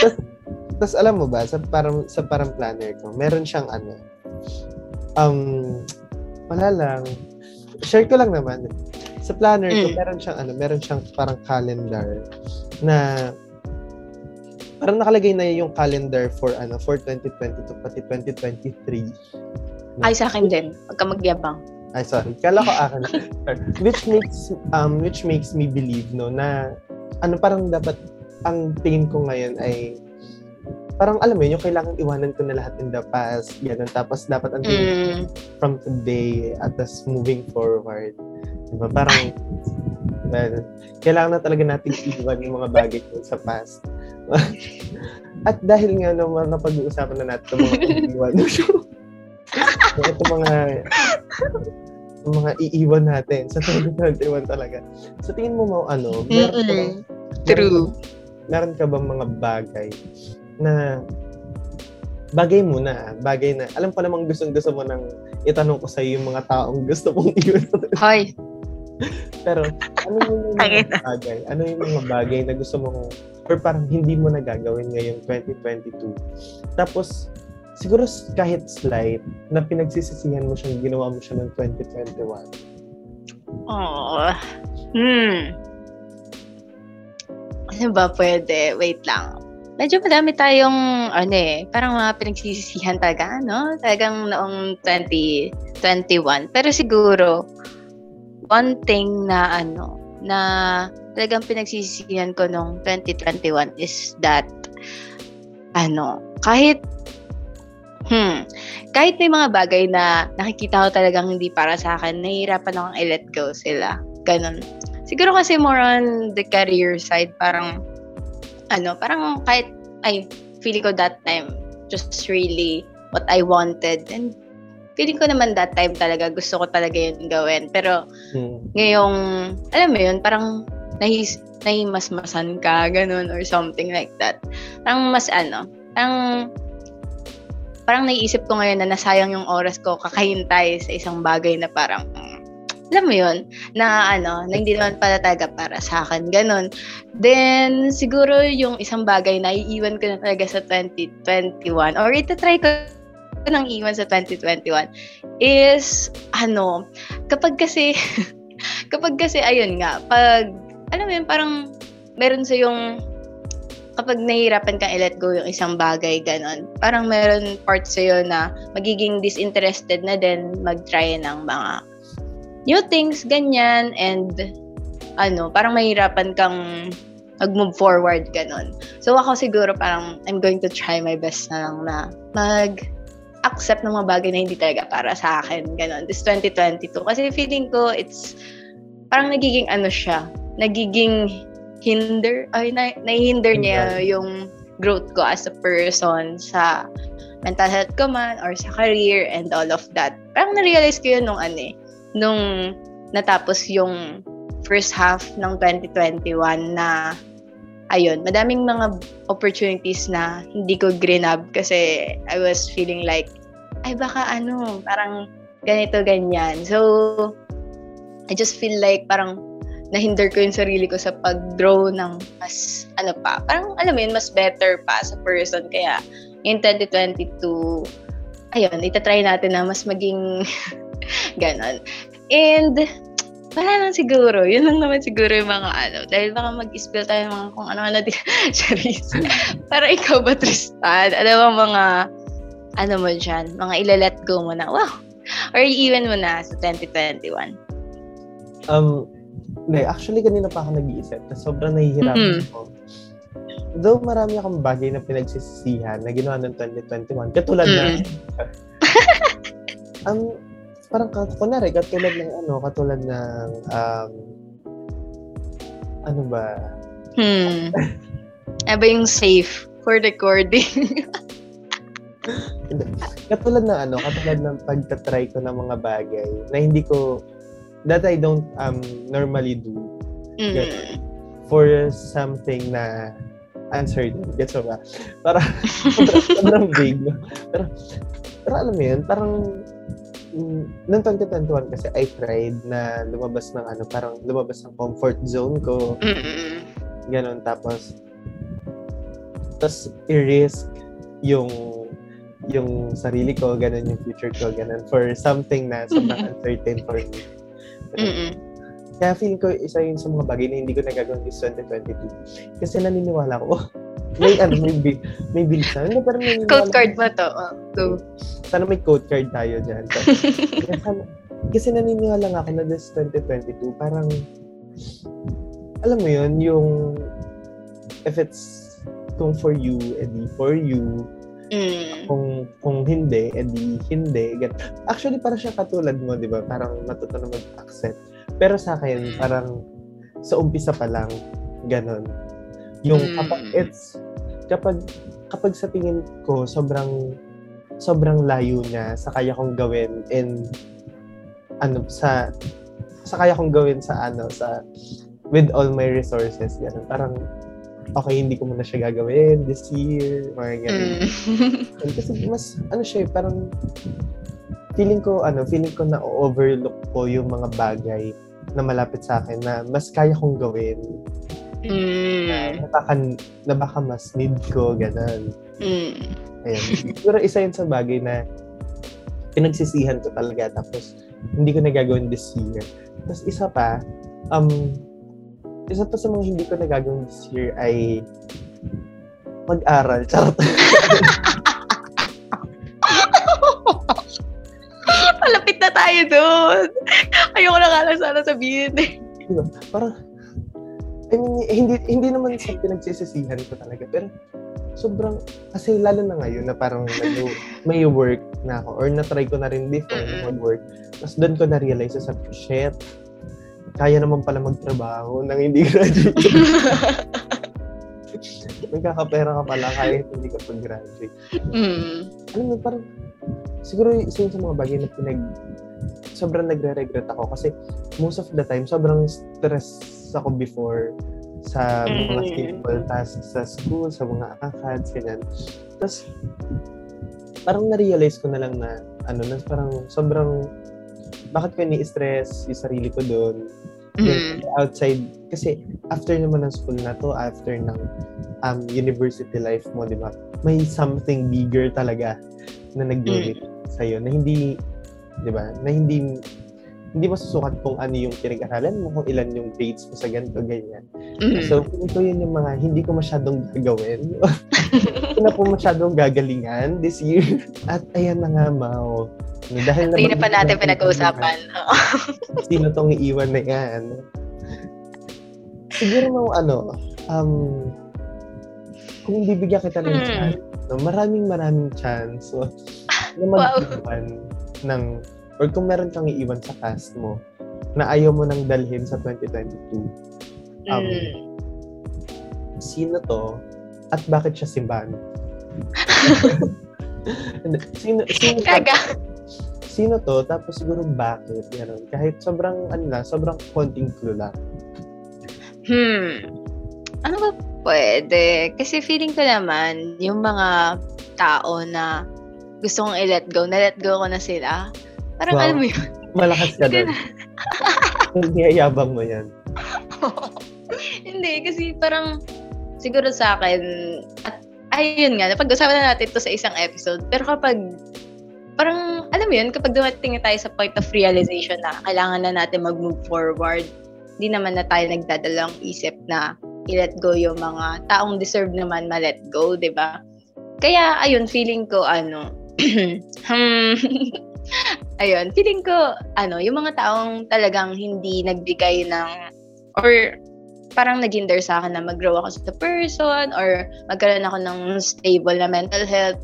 [laughs] Tapos alam mo ba, sa parang, sa parang planner ko, meron siyang ano, um, wala lang, share ko lang naman. Sa planner ko, mm. meron siyang ano, meron siyang parang calendar na parang nakalagay na yung calendar for ano for 2022 pati 2023. Ay, sa akin din. Huwag ka magyabang. Ay, sorry. Kala ko akin. [laughs] which makes um which makes me believe no na ano parang dapat ang tingin ko ngayon ay parang alam mo yun, yung kailangan iwanan ko na lahat in the past, ganun. Tapos dapat ang tingin mm. from today at us moving forward. Diba? Parang, [laughs] well, kailangan na talaga natin iwan yung mga bagay sa past. [laughs] At dahil nga naman napag-uusapan na natin itong mga iiwan [laughs] ito mga mga iiwan natin sa 2021 [laughs] talaga. Sa tingin mo mo ano, meron ka bang, True. Meron, ka bang mga bagay na bagay mo na, bagay na, alam ko namang gustong gusto mo nang itanong ko sa yung mga taong gusto mong iwan. Hoy, pero, ano yung mga bagay? Ano yung mga bagay na gusto mo or parang hindi mo na gagawin ngayong 2022? Tapos, siguro kahit slight na pinagsisisihan mo siyang ginawa mo siya ng 2021. Oh. Hmm. Ano ba pwede? Wait lang. Medyo madami tayong, ano eh, parang mga pinagsisisihan talaga, no? Talagang noong 2021. Pero siguro, one thing na ano, na talagang pinagsisisihan ko nung 2021 is that ano, kahit hmm, kahit may mga bagay na nakikita ko talagang hindi para sa akin, nahihirapan akong i-let go sila. Ganun. Siguro kasi more on the career side, parang ano, parang kahit ay feeling ko that time just really what I wanted and feeling ko naman that time talaga gusto ko talaga yun gawin. Pero hmm. ngayong, alam mo yun, parang nahis, nahimasmasan ka, ganun, or something like that. Parang mas ano, parang parang naiisip ko ngayon na nasayang yung oras ko kakahintay sa isang bagay na parang alam mo yun, na ano, na hindi naman pala talaga para sa akin, ganun. Then, siguro yung isang bagay na iiwan ko na talaga sa 2021 or ito-try ko nang iwan sa 2021 is ano, kapag kasi [laughs] kapag kasi ayun nga, pag alam mo yun, parang meron sa yung kapag nahihirapan kang i-let go yung isang bagay, ganon, parang meron part sa'yo na magiging disinterested na din mag-try ng mga new things, ganyan, and ano, parang mahirapan kang mag-move forward, ganon. So, ako siguro parang I'm going to try my best na lang na mag accept ng mga bagay na hindi talaga para sa akin. Ganon. This 2022. Kasi feeling ko, it's parang nagiging ano siya, nagiging hinder, ay, na, nahihinder niya yung growth ko as a person sa mental health ko man or sa career and all of that. Parang na-realize ko yun nung ano eh, nung natapos yung first half ng 2021 na ayun, madaming mga opportunities na hindi ko grinab kasi I was feeling like, ay baka ano, parang ganito, ganyan. So, I just feel like parang nahinder ko yung sarili ko sa pag-draw ng mas, ano pa, parang alam mo yun, mas better pa sa person. Kaya, in 2022, ayun, itatry natin na mas maging [laughs] ganon. And, wala lang siguro. Yun lang naman siguro yung mga ano. Dahil baka mag-spill tayo mga kung ano-ano din. [laughs] Charis. Para ikaw ba, Tristan? Ano ba mga, ano mo dyan? Mga ilalet go mo na, wow. Or even mo na sa 2021. Um, hindi, actually kanina pa ako nag-iisip. Sobrang nahihirapan mm-hmm. ako. Though marami akong bagay na pinagsisisihan na ginawa ng 2021. Katulad mm-hmm. na, um, parang kunwari, katulad ng ano, katulad ng, um, ano ba? Hmm. ano ba yung safe for recording? katulad ng ano, katulad ng pagtatry ko ng mga bagay na hindi ko, that I don't um normally do. Mm. For something na uncertain. Gets mo ba? Para, [laughs] sobrang vague. Pero, pero alam mo yun, parang noong 2021 kasi I tried na lumabas ng ano, parang lumabas ng comfort zone ko. Mm-mm. Ganon. Tapos, tapos i-risk yung yung sarili ko, ganun yung future ko, ganun, for something na sobrang [laughs] uncertain for me. Mm-mm. Kaya feeling ko isa yun sa mga bagay na hindi ko nagagawin this 2022. Kasi naniniwala ko, oh, [laughs] may ano, may, may bilisan. Ano, pero naniniwala Code card mo to. Oh, go. Sana may code card tayo dyan. So, [laughs] kasi, kasi naniniwala nga ako na this 2022, parang, alam mo yun, yung, if it's kung for you, edi for you, Mm. Kung kung hindi, edi hindi. Actually, para siya katulad mo, di ba? Parang matuto na mag-accept. Pero sa akin, mm. parang sa umpisa pa lang, ganon. Yung mm. kapag it's, kapag, kapag sa tingin ko, sobrang, sobrang layo niya sa kaya kong gawin in, ano, sa, sa kaya kong gawin sa ano, sa, with all my resources, ganun. Parang, okay, hindi ko muna siya gagawin this year, mga ganun. Mm. [laughs] Kasi mas, ano siya, parang, feeling ko, ano, feeling ko na overlook ko yung mga bagay na malapit sa akin na mas kaya kong gawin. Mm. Na, baka, na baka mas need ko, ganun. Mm. Ayan. Pero isa yun sa bagay na pinagsisihan ko talaga tapos hindi ko nagagawin this year. Tapos isa pa, um, isa pa sa mga hindi ko nagagawin this year ay mag-aral. Charot. [laughs] Malapit na tayo doon. Ayoko na nga lang sana sabihin eh. Diba? Parang, I mean, hindi, hindi naman sa pinagsisisihan ko talaga. Pero, sobrang, kasi lalo na ngayon na parang may, [laughs] may work na ako or na-try ko na rin before mm-hmm. mag-work. Tapos doon ko na-realize sa shit, kaya naman pala magtrabaho nang hindi graduate. [laughs] Nagkakapera ka pala kahit hindi ka pag-graduate. Mm. Alam mo, parang, siguro isa sa mga bagay na pinag, sobrang nagre-regret ako kasi most of the time, sobrang stress ako before sa mga mm. simple tasks sa school, sa mga ACADS, ganyan. Tapos, parang na-realize ko na lang na, ano, na parang sobrang bakit ko ni-stress yung sarili ko doon. Mm. outside, kasi after naman ng school na to, after ng um, university life mo, di ba, may something bigger talaga na nag-donate mm. sa'yo na hindi, di ba, na hindi hindi masusukat kung ano yung pinag-aralan mo, kung ilan yung grades mo sa ganito, ganyan. Mm-hmm. So, ito yun yung mga hindi ko masyadong gagawin. [laughs] [laughs] hindi na po masyadong gagalingan this year. At ayan na nga, Mao. Dahil Hindi na pa natin pinag-uusapan. Sino tong iiwan na yan? Siguro mo, ano, um, kung bibigyan kita ng hmm. chance, no, maraming maraming chance so, na mag-iwan wow. ng, or kung meron kang iiwan sa cast mo, na ayaw mo nang dalhin sa 2022, um, mm. sino to, at bakit siya simbahan? sino, sino, [laughs] Kaga. sino to? Tapos siguro bakit? Ganun. Kahit sobrang, ano lang, sobrang konting clue lang. Hmm. Ano ba pwede? Kasi feeling ko naman, yung mga tao na gusto kong i-let go, na-let go ko na sila. Parang Wow. alam mo yun. Malakas ka doon. [laughs] Niyayabang mo yan. [laughs] Hindi, kasi parang siguro sa akin, at ayun nga, napag-usapan na natin to sa isang episode, pero kapag parang, alam mo yun, kapag dumating tayo sa point of realization na kailangan na natin mag-move forward, hindi naman na tayo nagdadalang isip na i-let go yung mga taong deserve naman ma-let go, di ba? Kaya, ayun, feeling ko, ano, [clears throat] hmm, [laughs] ayun, feeling ko, ano, yung mga taong talagang hindi nagbigay ng, or parang nag-hinder sa akin na mag-grow ako sa person or magkaroon ako ng stable na mental health,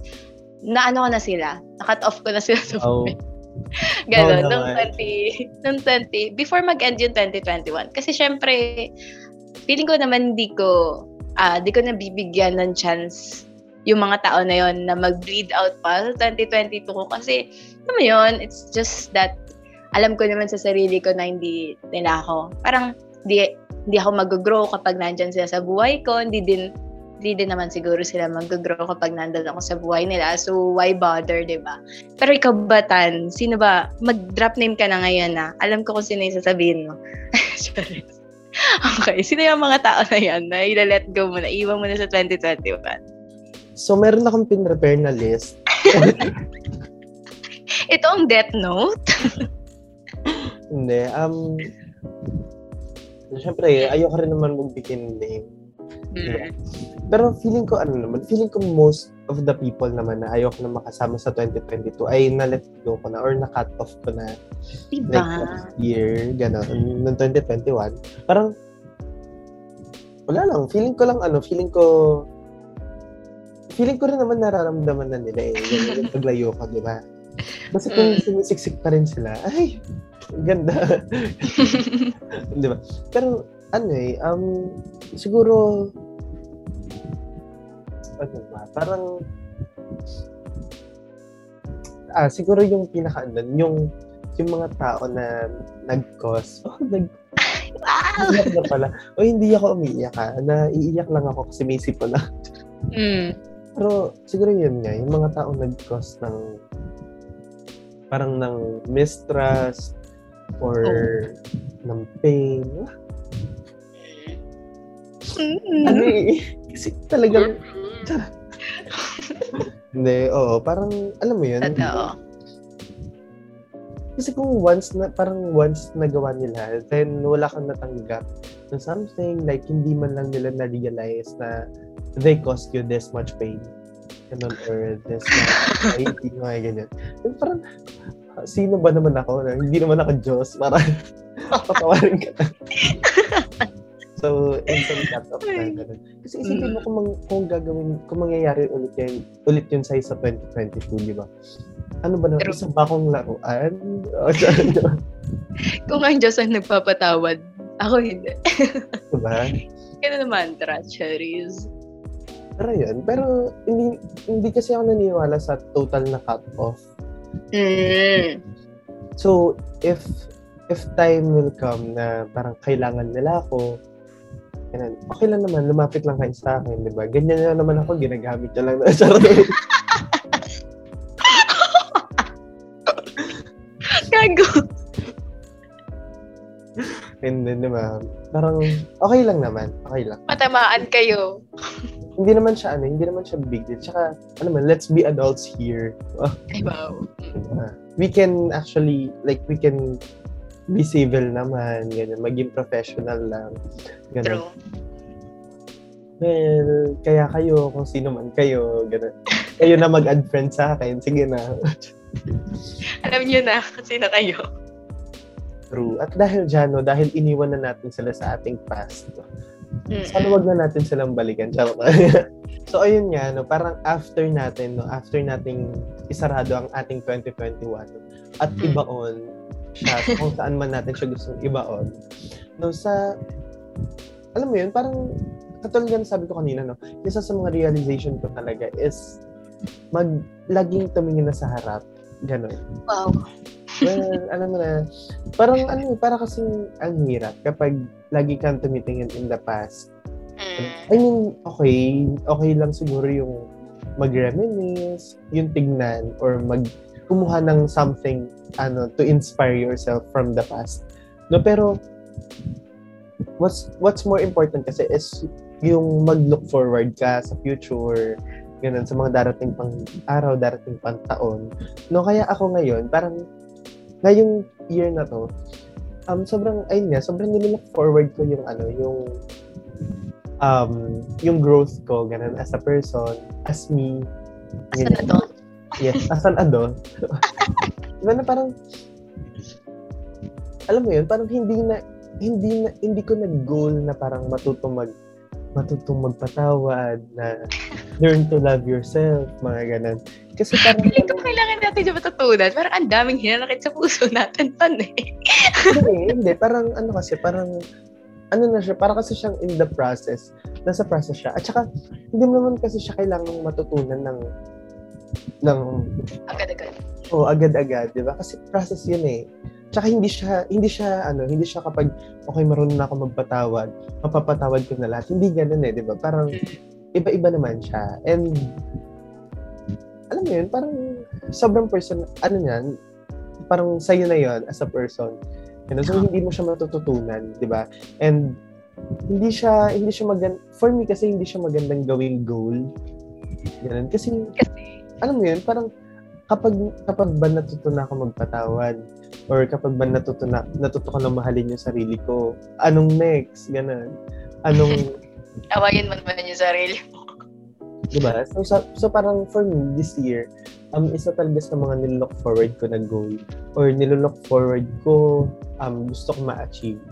na ano ko na sila, na-cut off ko na sila sa Oh. [laughs] Ganon, Oo nung naman. 20, nung 20, before mag-end yung 2021. Kasi syempre, feeling ko naman hindi ko, ah, di ko nabibigyan ng chance yung mga tao na yon na mag-bleed out pa sa 2022 ko. Kasi, alam mo yun, it's just that, alam ko naman sa sarili ko na hindi nila ako. Parang, di, hindi ako mag-grow kapag nandyan sila sa buhay ko. Hindi din, hindi din naman siguro sila mag-grow kapag nandun ako sa buhay nila. So, why bother, di ba? Pero ikaw ba, Tan? Sino ba? Mag-drop name ka na ngayon na. Alam ko kung sino yung sasabihin mo. [laughs] Sorry. Okay, sino yung mga tao na yan na ila-let go mo na, iwan mo na sa 2021? So, meron akong pin-prepare na list. [laughs] Ito ang death note. Hindi. Um, Siyempre, ayoko rin naman magbigay ng name. Mm. Pero feeling ko, ano naman, feeling ko most of the people naman na ayoko na makasama sa 2022 ay na-let go ko na or na-cut off ko na Diba? like last year, gano'n, noong 2021. Parang, wala lang, feeling ko lang, ano, feeling ko, feeling ko rin naman nararamdaman na nila eh, yung, [laughs] paglayo ko, di ba? Kasi kung Mm. sumisiksik pa rin sila, ay, ganda. [laughs] di ba? Pero, ano eh, um, siguro, ano ba, parang, ah, siguro yung pinaka, ano, yung, yung mga tao na nag-cause, [laughs] oh, nag, wow! iiyak na pala. O hindi ako umiiyak ha. Naiiyak lang ako kasi may sipon lang. Mm. Pero siguro yun nga, yung mga taong nag-cause ng parang ng mistrust or ng pain. Ano Mm. eh, kasi talagang, [laughs] hindi, oo, parang, alam mo yun, Totoo. Kasi kung once na, parang once nagawa nila, then wala kang natanggap na something, like hindi man lang nila na-realize na they caused you this much pain. Ganun, or this much [laughs] anxiety, mga ganyan. Then parang, sino ba naman ako? Na, hindi naman ako Diyos para [laughs] patawarin ka. [laughs] so, instant cut off na ganun. Kasi isipin mo kung, mang- kung gagawin, kung mangyayari ulit yan, ulit yun sa 2022, di ba? Ano ba na, True. isa ba akong laruan? [laughs] Kung ang Diyos ang nagpapatawad, ako hindi. diba? Ganun na mantra, cherries. Pero yun, pero hindi, hindi kasi ako naniniwala sa total na cut-off. Mm. So, if if time will come na parang kailangan nila ako, ganun, okay lang naman, lumapit lang kayo sa akin, di ba? Ganyan na naman ako, ginagamit niya lang na [laughs] charot. And then, di ba? Parang, okay lang naman, okay lang. Matamaan kayo. Hindi naman siya, ano, hindi naman siya big deal. Tsaka, ano man, let's be adults here. Ay, wow. diba? We can actually, like, we can be civil naman, ganyan, maging professional lang. Ganun. True. Well, kaya kayo, kung sino man kayo, gano'n. Kayo na mag-unfriend sa akin, sige na. Alam niyo na kung sino kayo. True. At dahil dyan, no, dahil iniwan na natin sila sa ating past, no, sana wag na natin silang balikan. [laughs] So, ayun nga, no, parang after natin, no, after nating isarado ang ating 2021, no, at ibaon siya kung saan man natin siya gustong ibaon, no, sa, alam mo yun, parang katulad ng sabi ko kanina, no, isa sa mga realization ko talaga is mag, laging tumingin na sa harap. Ganon. Wow. Well, alam mo na, parang ano, para kasing ang hirap kapag lagi kang tumitingin in the past. Mm. I mean, okay, okay lang siguro yung mag-reminisce, yung tignan, or mag kumuha ng something ano to inspire yourself from the past. No, pero what's what's more important kasi is yung mag-look forward ka sa future, ganun, sa mga darating pang araw, darating pang taon. No, kaya ako ngayon, parang ngayong year na to, um, sobrang, ayun nga, sobrang nililook forward ko yung ano, yung um, yung growth ko, ganun, as a person, as me. Asa na to? Yes, as an adult. [laughs] diba na parang, alam mo yun, parang hindi na, hindi na, hindi ko nag-goal na parang matutong mag, matutong magpatawad, na [laughs] learn to love yourself, mga ganun. Kasi parang, Feeling ko kailangan natin yung matutunan. Parang ang daming hinanakit sa puso natin [laughs] pan eh. hindi, hindi, parang ano kasi, parang, ano na siya, parang kasi siyang in the process, nasa process siya. At saka, hindi mo naman kasi siya kailangang matutunan ng, ng, Agad-agad. oh, agad-agad, di ba? Kasi process yun eh. Tsaka hindi siya, hindi siya, ano, hindi siya kapag, okay, marunong na ako magpatawad, mapapatawad ko na lahat. Hindi ganun eh, di ba? Parang, iba-iba naman siya. And, alam mo yun, parang, sobrang person, ano yan, parang sa'yo na yon as a person. You know, so, hindi mo siya matututunan, di ba? And, hindi siya, hindi siya magand for me kasi hindi siya magandang gawing goal. Ganun. Kasi, Kasi, alam mo yun, parang, kapag, kapag ba natuto na ako magpatawad, or kapag ba natuto na, natuto ko na mahalin yung sarili ko, anong next? Ganun. Anong, [laughs] awayin mo naman yung sarili mo. di ba? So, so, so, parang for me, this year, um, isa talaga sa mga nilook forward ko na goal, or nilook forward ko, um, gusto ko ma-achieve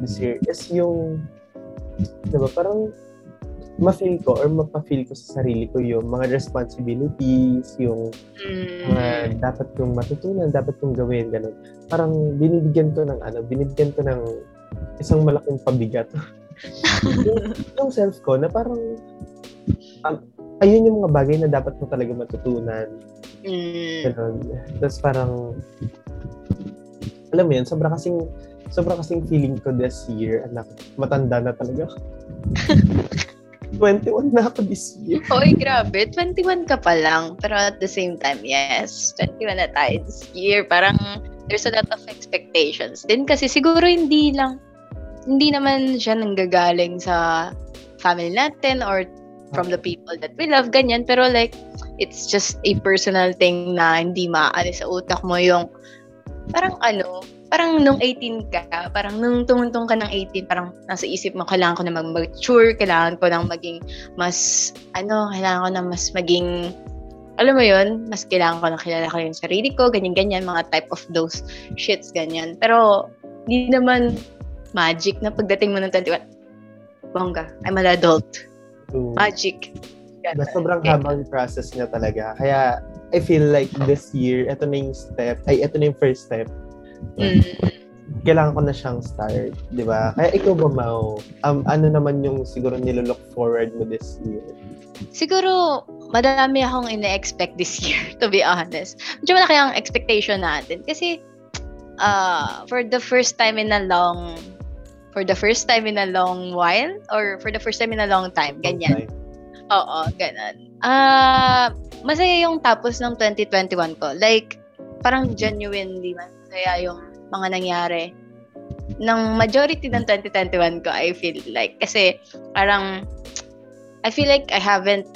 this year, is yung, di ba, parang, ma-feel ko or mapa-feel ko sa sarili ko yung mga responsibilities, yung mga Mm. dapat kong matutunan, dapat kong gawin, ganun. Parang binibigyan ko ng ano, binibigyan ko ng isang malaking pabigat. yung, [laughs] yung self ko na parang um, ayun yung mga bagay na dapat mo talaga matutunan. Mm. Ganun. Tapos parang alam mo yun, sobra kasing sobra kasing feeling ko this year, anak, matanda na talaga. [laughs] ako. 21 na ako this year. [laughs] Hoy, grabe. 21 ka pa lang. Pero at the same time, yes. 21 na tayo this year. Parang there's a lot of expectations. Din kasi siguro hindi lang, hindi naman siya nanggagaling sa family natin or from the people that we love, ganyan. Pero like, it's just a personal thing na hindi maalis sa utak mo yung parang ano, parang nung 18 ka, parang nung tumuntong ka ng 18, parang nasa isip mo, kailangan ko na mag-mature, kailangan ko nang maging mas, ano, kailangan ko na mas maging, alam mo yun, mas kailangan ko na kilala ko yung sarili ko, ganyan-ganyan, mga type of those shits, ganyan. Pero, hindi naman magic na pagdating mo ng 21, bongga, I'm an adult. So, Magic. Diba, sobrang Okay. habang process niya talaga. Kaya, I feel like this year, ito na yung step, ay, ito na yung first step. Mm. Kailangan ko na siyang start, di ba? Kaya ikaw ba, Mau? Um, ano naman yung siguro nilolook forward mo this year? Siguro, madami akong ina-expect this year, [laughs] to be honest. Medyo malaki ang expectation natin. Kasi, uh, for the first time in a long, for the first time in a long while, or for the first time in a long time, ganyan. Okay. Oo, ganun. Ah, masaya yung tapos ng 2021 ko. Like, parang genuinely masaya yung mga nangyari. Ng majority ng 2021 ko, I feel like. Kasi, parang, I feel like I haven't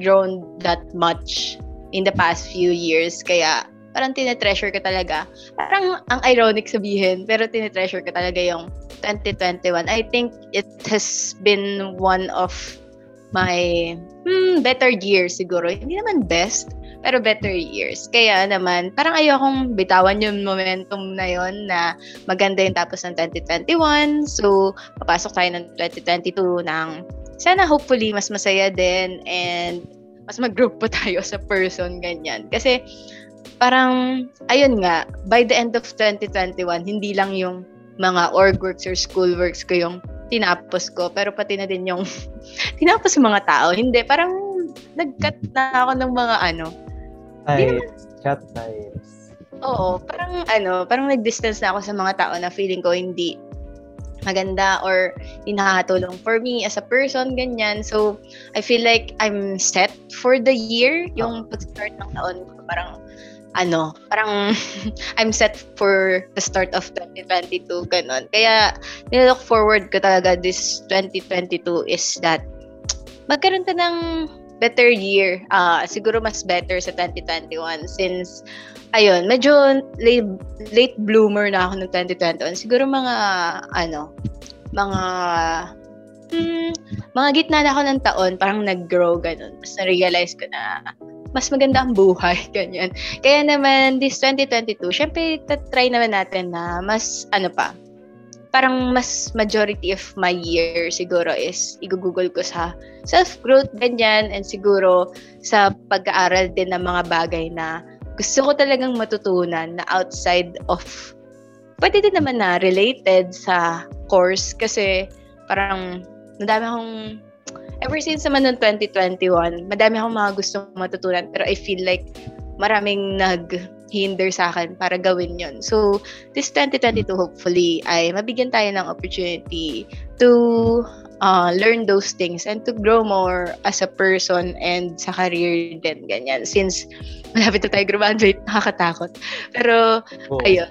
grown that much in the past few years. Kaya, parang tinetreasure ko talaga. Parang ang ironic sabihin, pero tinetreasure ko talaga yung 2021. I think it has been one of my hmm, better years siguro. Hindi naman best, pero better years. Kaya naman, parang ayokong bitawan yung momentum na yon na maganda yung tapos ng 2021. So, papasok tayo ng 2022 ng sana hopefully mas masaya din and mas mag-grow pa tayo sa person, ganyan. Kasi, parang, ayun nga, by the end of 2021, hindi lang yung mga org works or school works ko yung tinapos ko, pero pati na din yung [laughs] tinapos yung mga tao. Hindi, parang nag-cut na ako ng mga ano. Ties. Cut ties. Oo, parang ano, parang nag-distance na ako sa mga tao na feeling ko hindi maganda or hindi nakakatulong for me as a person, ganyan. So, I feel like I'm set for the year. Yung pag-start ng taon ko, parang ano, parang [laughs] I'm set for the start of 2022, ganun. Kaya, nilook forward ko talaga this 2022 is that magkaroon ka ng better year. Uh, siguro mas better sa 2021 since ayun, medyo late, late bloomer na ako ng 2021. Siguro mga, ano, mga, hmm, mga gitna na ako ng taon, parang nag-grow, ganun. Mas na-realize ko na, mas maganda ang buhay, [laughs] ganyan. Kaya naman, this 2022, syempre, try naman natin na mas, ano pa, parang mas majority of my year siguro is igugugol ko sa self-growth, ganyan, and siguro sa pag-aaral din ng mga bagay na gusto ko talagang matutunan na outside of pwede din naman na related sa course kasi parang madami akong ever since naman noong 2021, madami akong mga gustong matutunan pero I feel like maraming nag-hinder sa akin para gawin yon So, this 2022 hopefully ay mabigyan tayo ng opportunity to uh, learn those things and to grow more as a person and sa career din, ganyan. Since malapit na tayo graduate, nakakatakot. Pero, oh. ayun.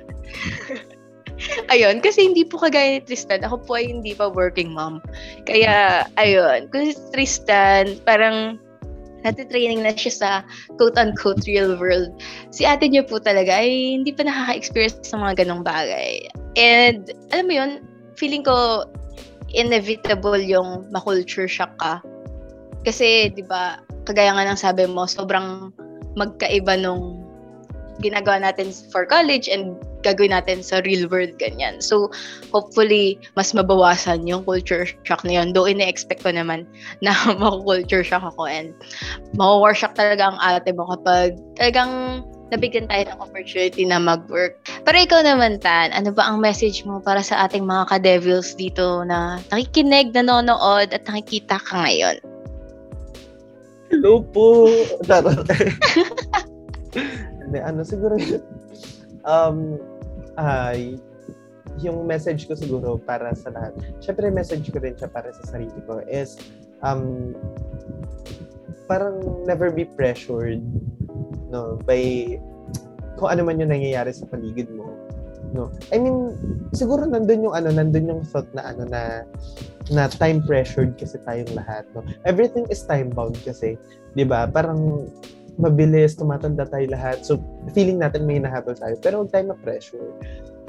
[laughs] ayun, kasi hindi po kagaya ni Tristan, ako po ay hindi pa working mom. Kaya, ayun, kasi Tristan, parang natitraining na siya sa quote-unquote real world. Si ate niyo po talaga ay hindi pa nakaka-experience sa mga ganong bagay. And, alam mo yun, feeling ko inevitable yung ma-culture shock ka. Kasi, di ba, kagaya nga ng sabi mo, sobrang magkaiba nung ginagawa natin for college and gagawin natin sa real world ganyan. So, hopefully, mas mabawasan yung culture shock na yun. Though, ina-expect ko naman [laughs] na maku-culture shock ako and maku-war talaga ang ate mo kapag talagang nabigyan tayo ng opportunity na mag-work. Pero ikaw naman, Tan, ano ba ang message mo para sa ating mga ka-devils dito na nakikinig, nanonood, at nakikita ka ngayon? Hello po! [laughs] Hindi, ano, siguro, um, ay, yung message ko siguro para sa lahat. Syempre, message ko rin siya para sa sarili ko is, um, parang never be pressured no by kung ano man yung nangyayari sa paligid mo no. I mean siguro nandun yung ano nandun yung thought na ano na na time pressured kasi tayong lahat no. Everything is time bound kasi 'di ba? Parang mabilis tumatanda tayo lahat so feeling natin may hinahabol tayo pero huwag tayo ma-pressure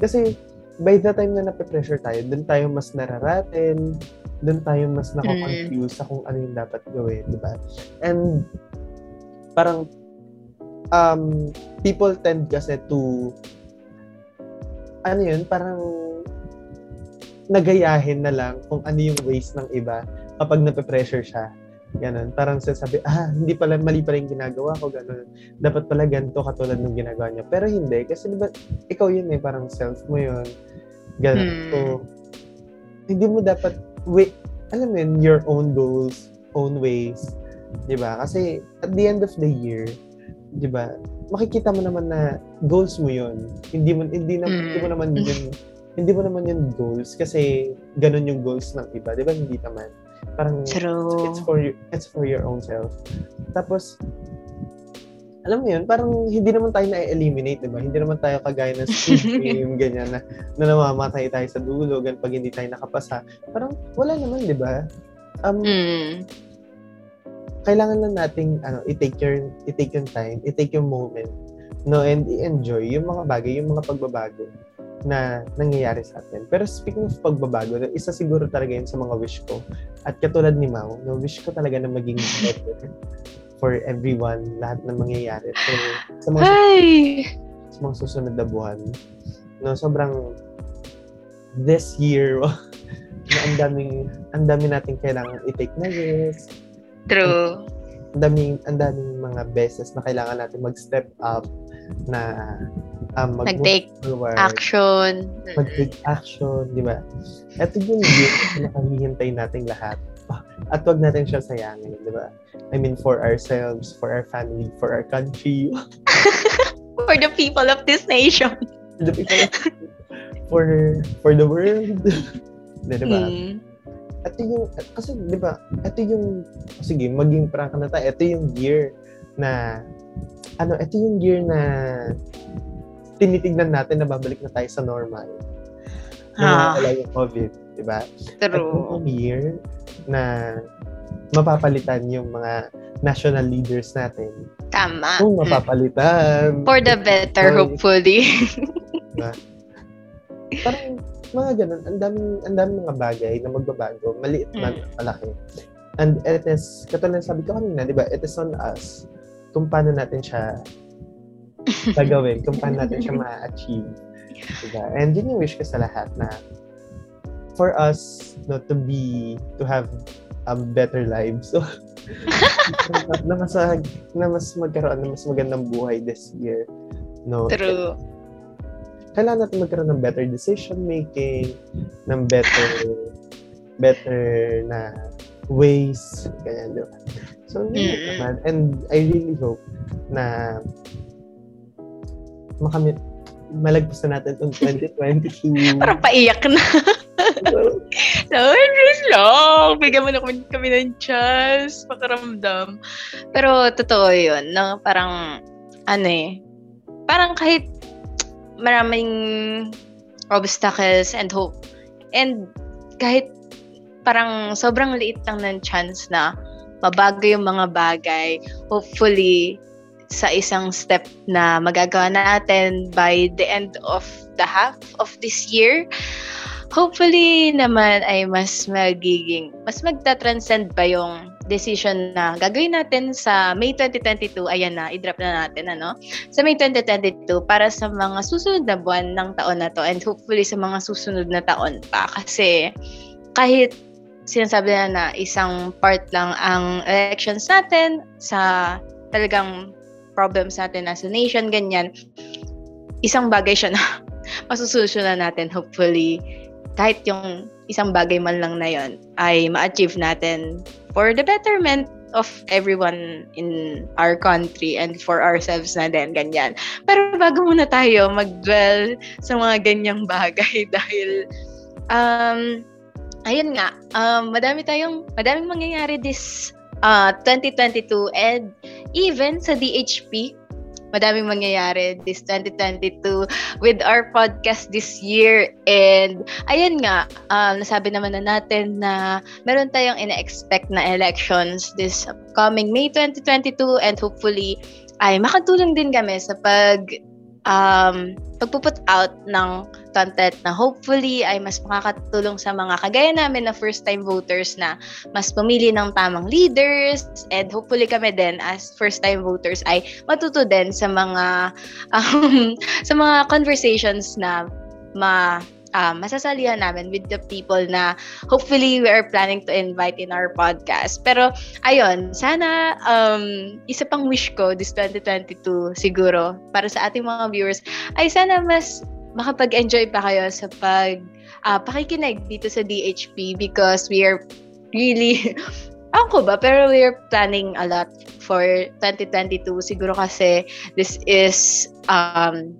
kasi by the time na nape-pressure tayo dun tayo mas nararaten dun tayo mas nako-confuse mm. sa kung ano yung dapat gawin, di ba? And parang um, people tend kasi to ano yun, parang nagayahin na lang kung ano yung ways ng iba kapag nape-pressure siya. Ganon. Parang sasabi, ah, hindi pala, mali pala yung ginagawa ko, ganon. Dapat pala ganito katulad ng ginagawa niya. Pero hindi, kasi diba, ikaw yun eh, parang self mo yun. Ganon. Hmm. So, hindi mo dapat, wait, alam mo yun, your own goals, own ways. Diba? Kasi, at the end of the year, 'di ba? Makikita mo naman na goals mo 'yon. Hindi mo hindi na mm. hindi mo naman yun hindi mo naman yun goals kasi ganun yung goals ng iba, 'di ba? Hindi naman. Parang True. it's for you, it's for your own self. Tapos alam mo yun, parang hindi naman tayo na-eliminate, di ba? Hindi naman tayo kagaya ng Squid [laughs] Game, ganyan, na, na namamatay tayo sa dulo, gan pag hindi tayo nakapasa. Parang wala naman, di ba? Um, mm kailangan lang nating ano, i-take your i-take yung time, i-take yung moment, no, and i-enjoy yung mga bagay, yung mga pagbabago na nangyayari sa atin. Pero speaking of pagbabago, isa siguro talaga yun sa mga wish ko. At katulad ni Mau, no, wish ko talaga na maging better for everyone, lahat ng mangyayari. So, sa mga, Hi! sa mga susunod na buwan, no, sobrang this year, [laughs] na ang daming, ang dami natin kailangan i-take na risk, True. Ang daming, ang daming mga beses na kailangan natin mag-step up na um, mag Nag-take forward, Action. mag-take action, di ba? Ito yung na nakahihintay nating lahat. At wag natin siya sayangin, di ba? I mean, for ourselves, for our family, for our country, [laughs] For the people of this nation. for the people, for, for the world. di ba? Mm. ito yung, kasi di ba, ito yung, sige, maging prank na tayo, ito yung year na, ano, ito yung year na tinitignan natin na babalik na tayo sa normal. Ah. Na wala yung COVID, di ba? True. yung year na mapapalitan yung mga national leaders natin. Tama. Kung mapapalitan. For the better, Oy. hopefully. parang mga ganun, ang daming, ang daming mga bagay na magbabago, maliit man, Mm. malaki. And it is, katulad ng sabi ko kanina, di ba, it is on us kung paano natin siya [laughs] gagawin, kung paano natin siya ma-achieve. Diba? And yun yung wish ko sa lahat na for us no, to be, to have um, better lives. So, [laughs] na, mas, na mas magkaroon ng mas magandang buhay this year. No? True. kailangan natin magkaroon ng better decision making, ng better better na ways, ganyan, di ba? So, yun Mm-mm. naman. And I really hope na makamit malagpas na natin itong 2022. [laughs] Parang paiyak na. Lord, please lang. Bigyan mo na kami, kami ng chance. Pakaramdam. Pero totoo yun. No? Parang, ano eh. Parang kahit maraming obstacles and hope. And kahit parang sobrang liit lang ng chance na mabago yung mga bagay. Hopefully, sa isang step na magagawa natin by the end of the half of this year, hopefully naman ay mas magiging, mas magta-transcend ba yung decision na gagawin natin sa May 2022, ayan na, i-drop na natin, ano? Sa May 2022, para sa mga susunod na buwan ng taon na to and hopefully sa mga susunod na taon pa. Kasi kahit sinasabi na na isang part lang ang elections natin sa talagang problems natin as a nation, ganyan, isang bagay siya na [laughs] masusolusyonan natin hopefully kahit yung isang bagay man lang na yon ay ma-achieve natin for the betterment of everyone in our country and for ourselves na din, ganyan. Pero bago muna tayo mag-dwell sa mga ganyang bagay [laughs] dahil um, ayun nga, um, madami tayong, madaming mangyayari this uh, 2022 and even sa DHP, madaming mangyayari this 2022 with our podcast this year. And ayun nga, um, nasabi naman na natin na meron tayong ina-expect na elections this upcoming May 2022 and hopefully ay makatulong din kami sa pag um, pagpuput out ng content na hopefully ay mas makakatulong sa mga kagaya namin na first time voters na mas pumili ng tamang leaders. And hopefully kami din as first time voters ay matuto din sa mga [laughs] um, sa mga conversations na ma uh, masasalihan namin with the people na hopefully we are planning to invite in our podcast. Pero ayun, sana um, isa pang wish ko this 2022 siguro para sa ating mga viewers ay sana mas makapag-enjoy pa kayo sa pag uh, pakikinig dito sa DHP because we are really [laughs] ako ba, pero we are planning a lot for 2022. Siguro kasi this is um,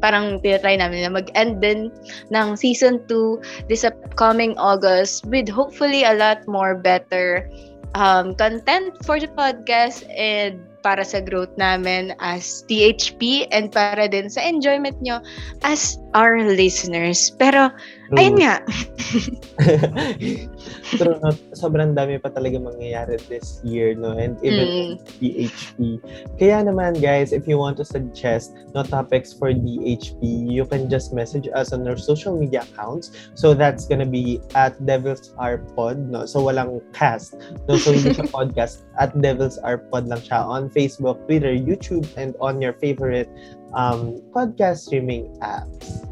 parang tinatry namin na mag-end din ng season 2 this upcoming August with hopefully a lot more better um, content for the podcast and para sa growth namin as THP and para din sa enjoyment nyo as our listeners. Pero, ayun nga. [laughs] True, no? sobrang dami pa talaga mangyayari this year, no? And even Mm. DHP. Kaya naman, guys, if you want to suggest no topics for DHP, you can just message us on our social media accounts. So that's gonna be at Devils Are Pod, no? So walang cast. No? So hindi siya [laughs] podcast. At Devils Are Pod lang siya on Facebook, Twitter, YouTube, and on your favorite um, podcast streaming apps.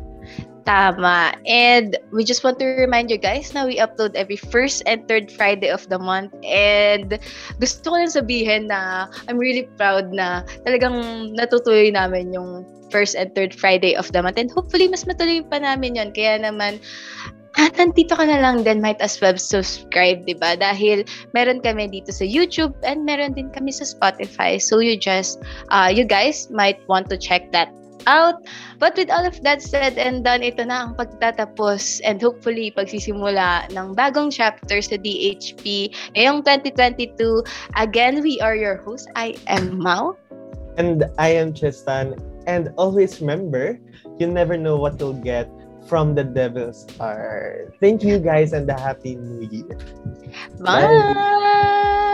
Tama. And we just want to remind you guys na we upload every first and third Friday of the month. And gusto ko lang sabihin na I'm really proud na talagang natutuloy namin yung first and third Friday of the month. And hopefully, mas matuloy pa namin yon Kaya naman, ah, nandito ka na lang din, might as well subscribe, di ba? Dahil meron kami dito sa YouTube and meron din kami sa Spotify. So you just, uh, you guys might want to check that out. But with all of that said and done, ito na ang pagtatapos and hopefully pagsisimula ng bagong chapter sa DHP ngayong 2022. Again, we are your host. I am Mau. And I am Tristan. And always remember, you never know what you'll get from the devil's art. Thank you guys and a happy new year. Bye. Bye.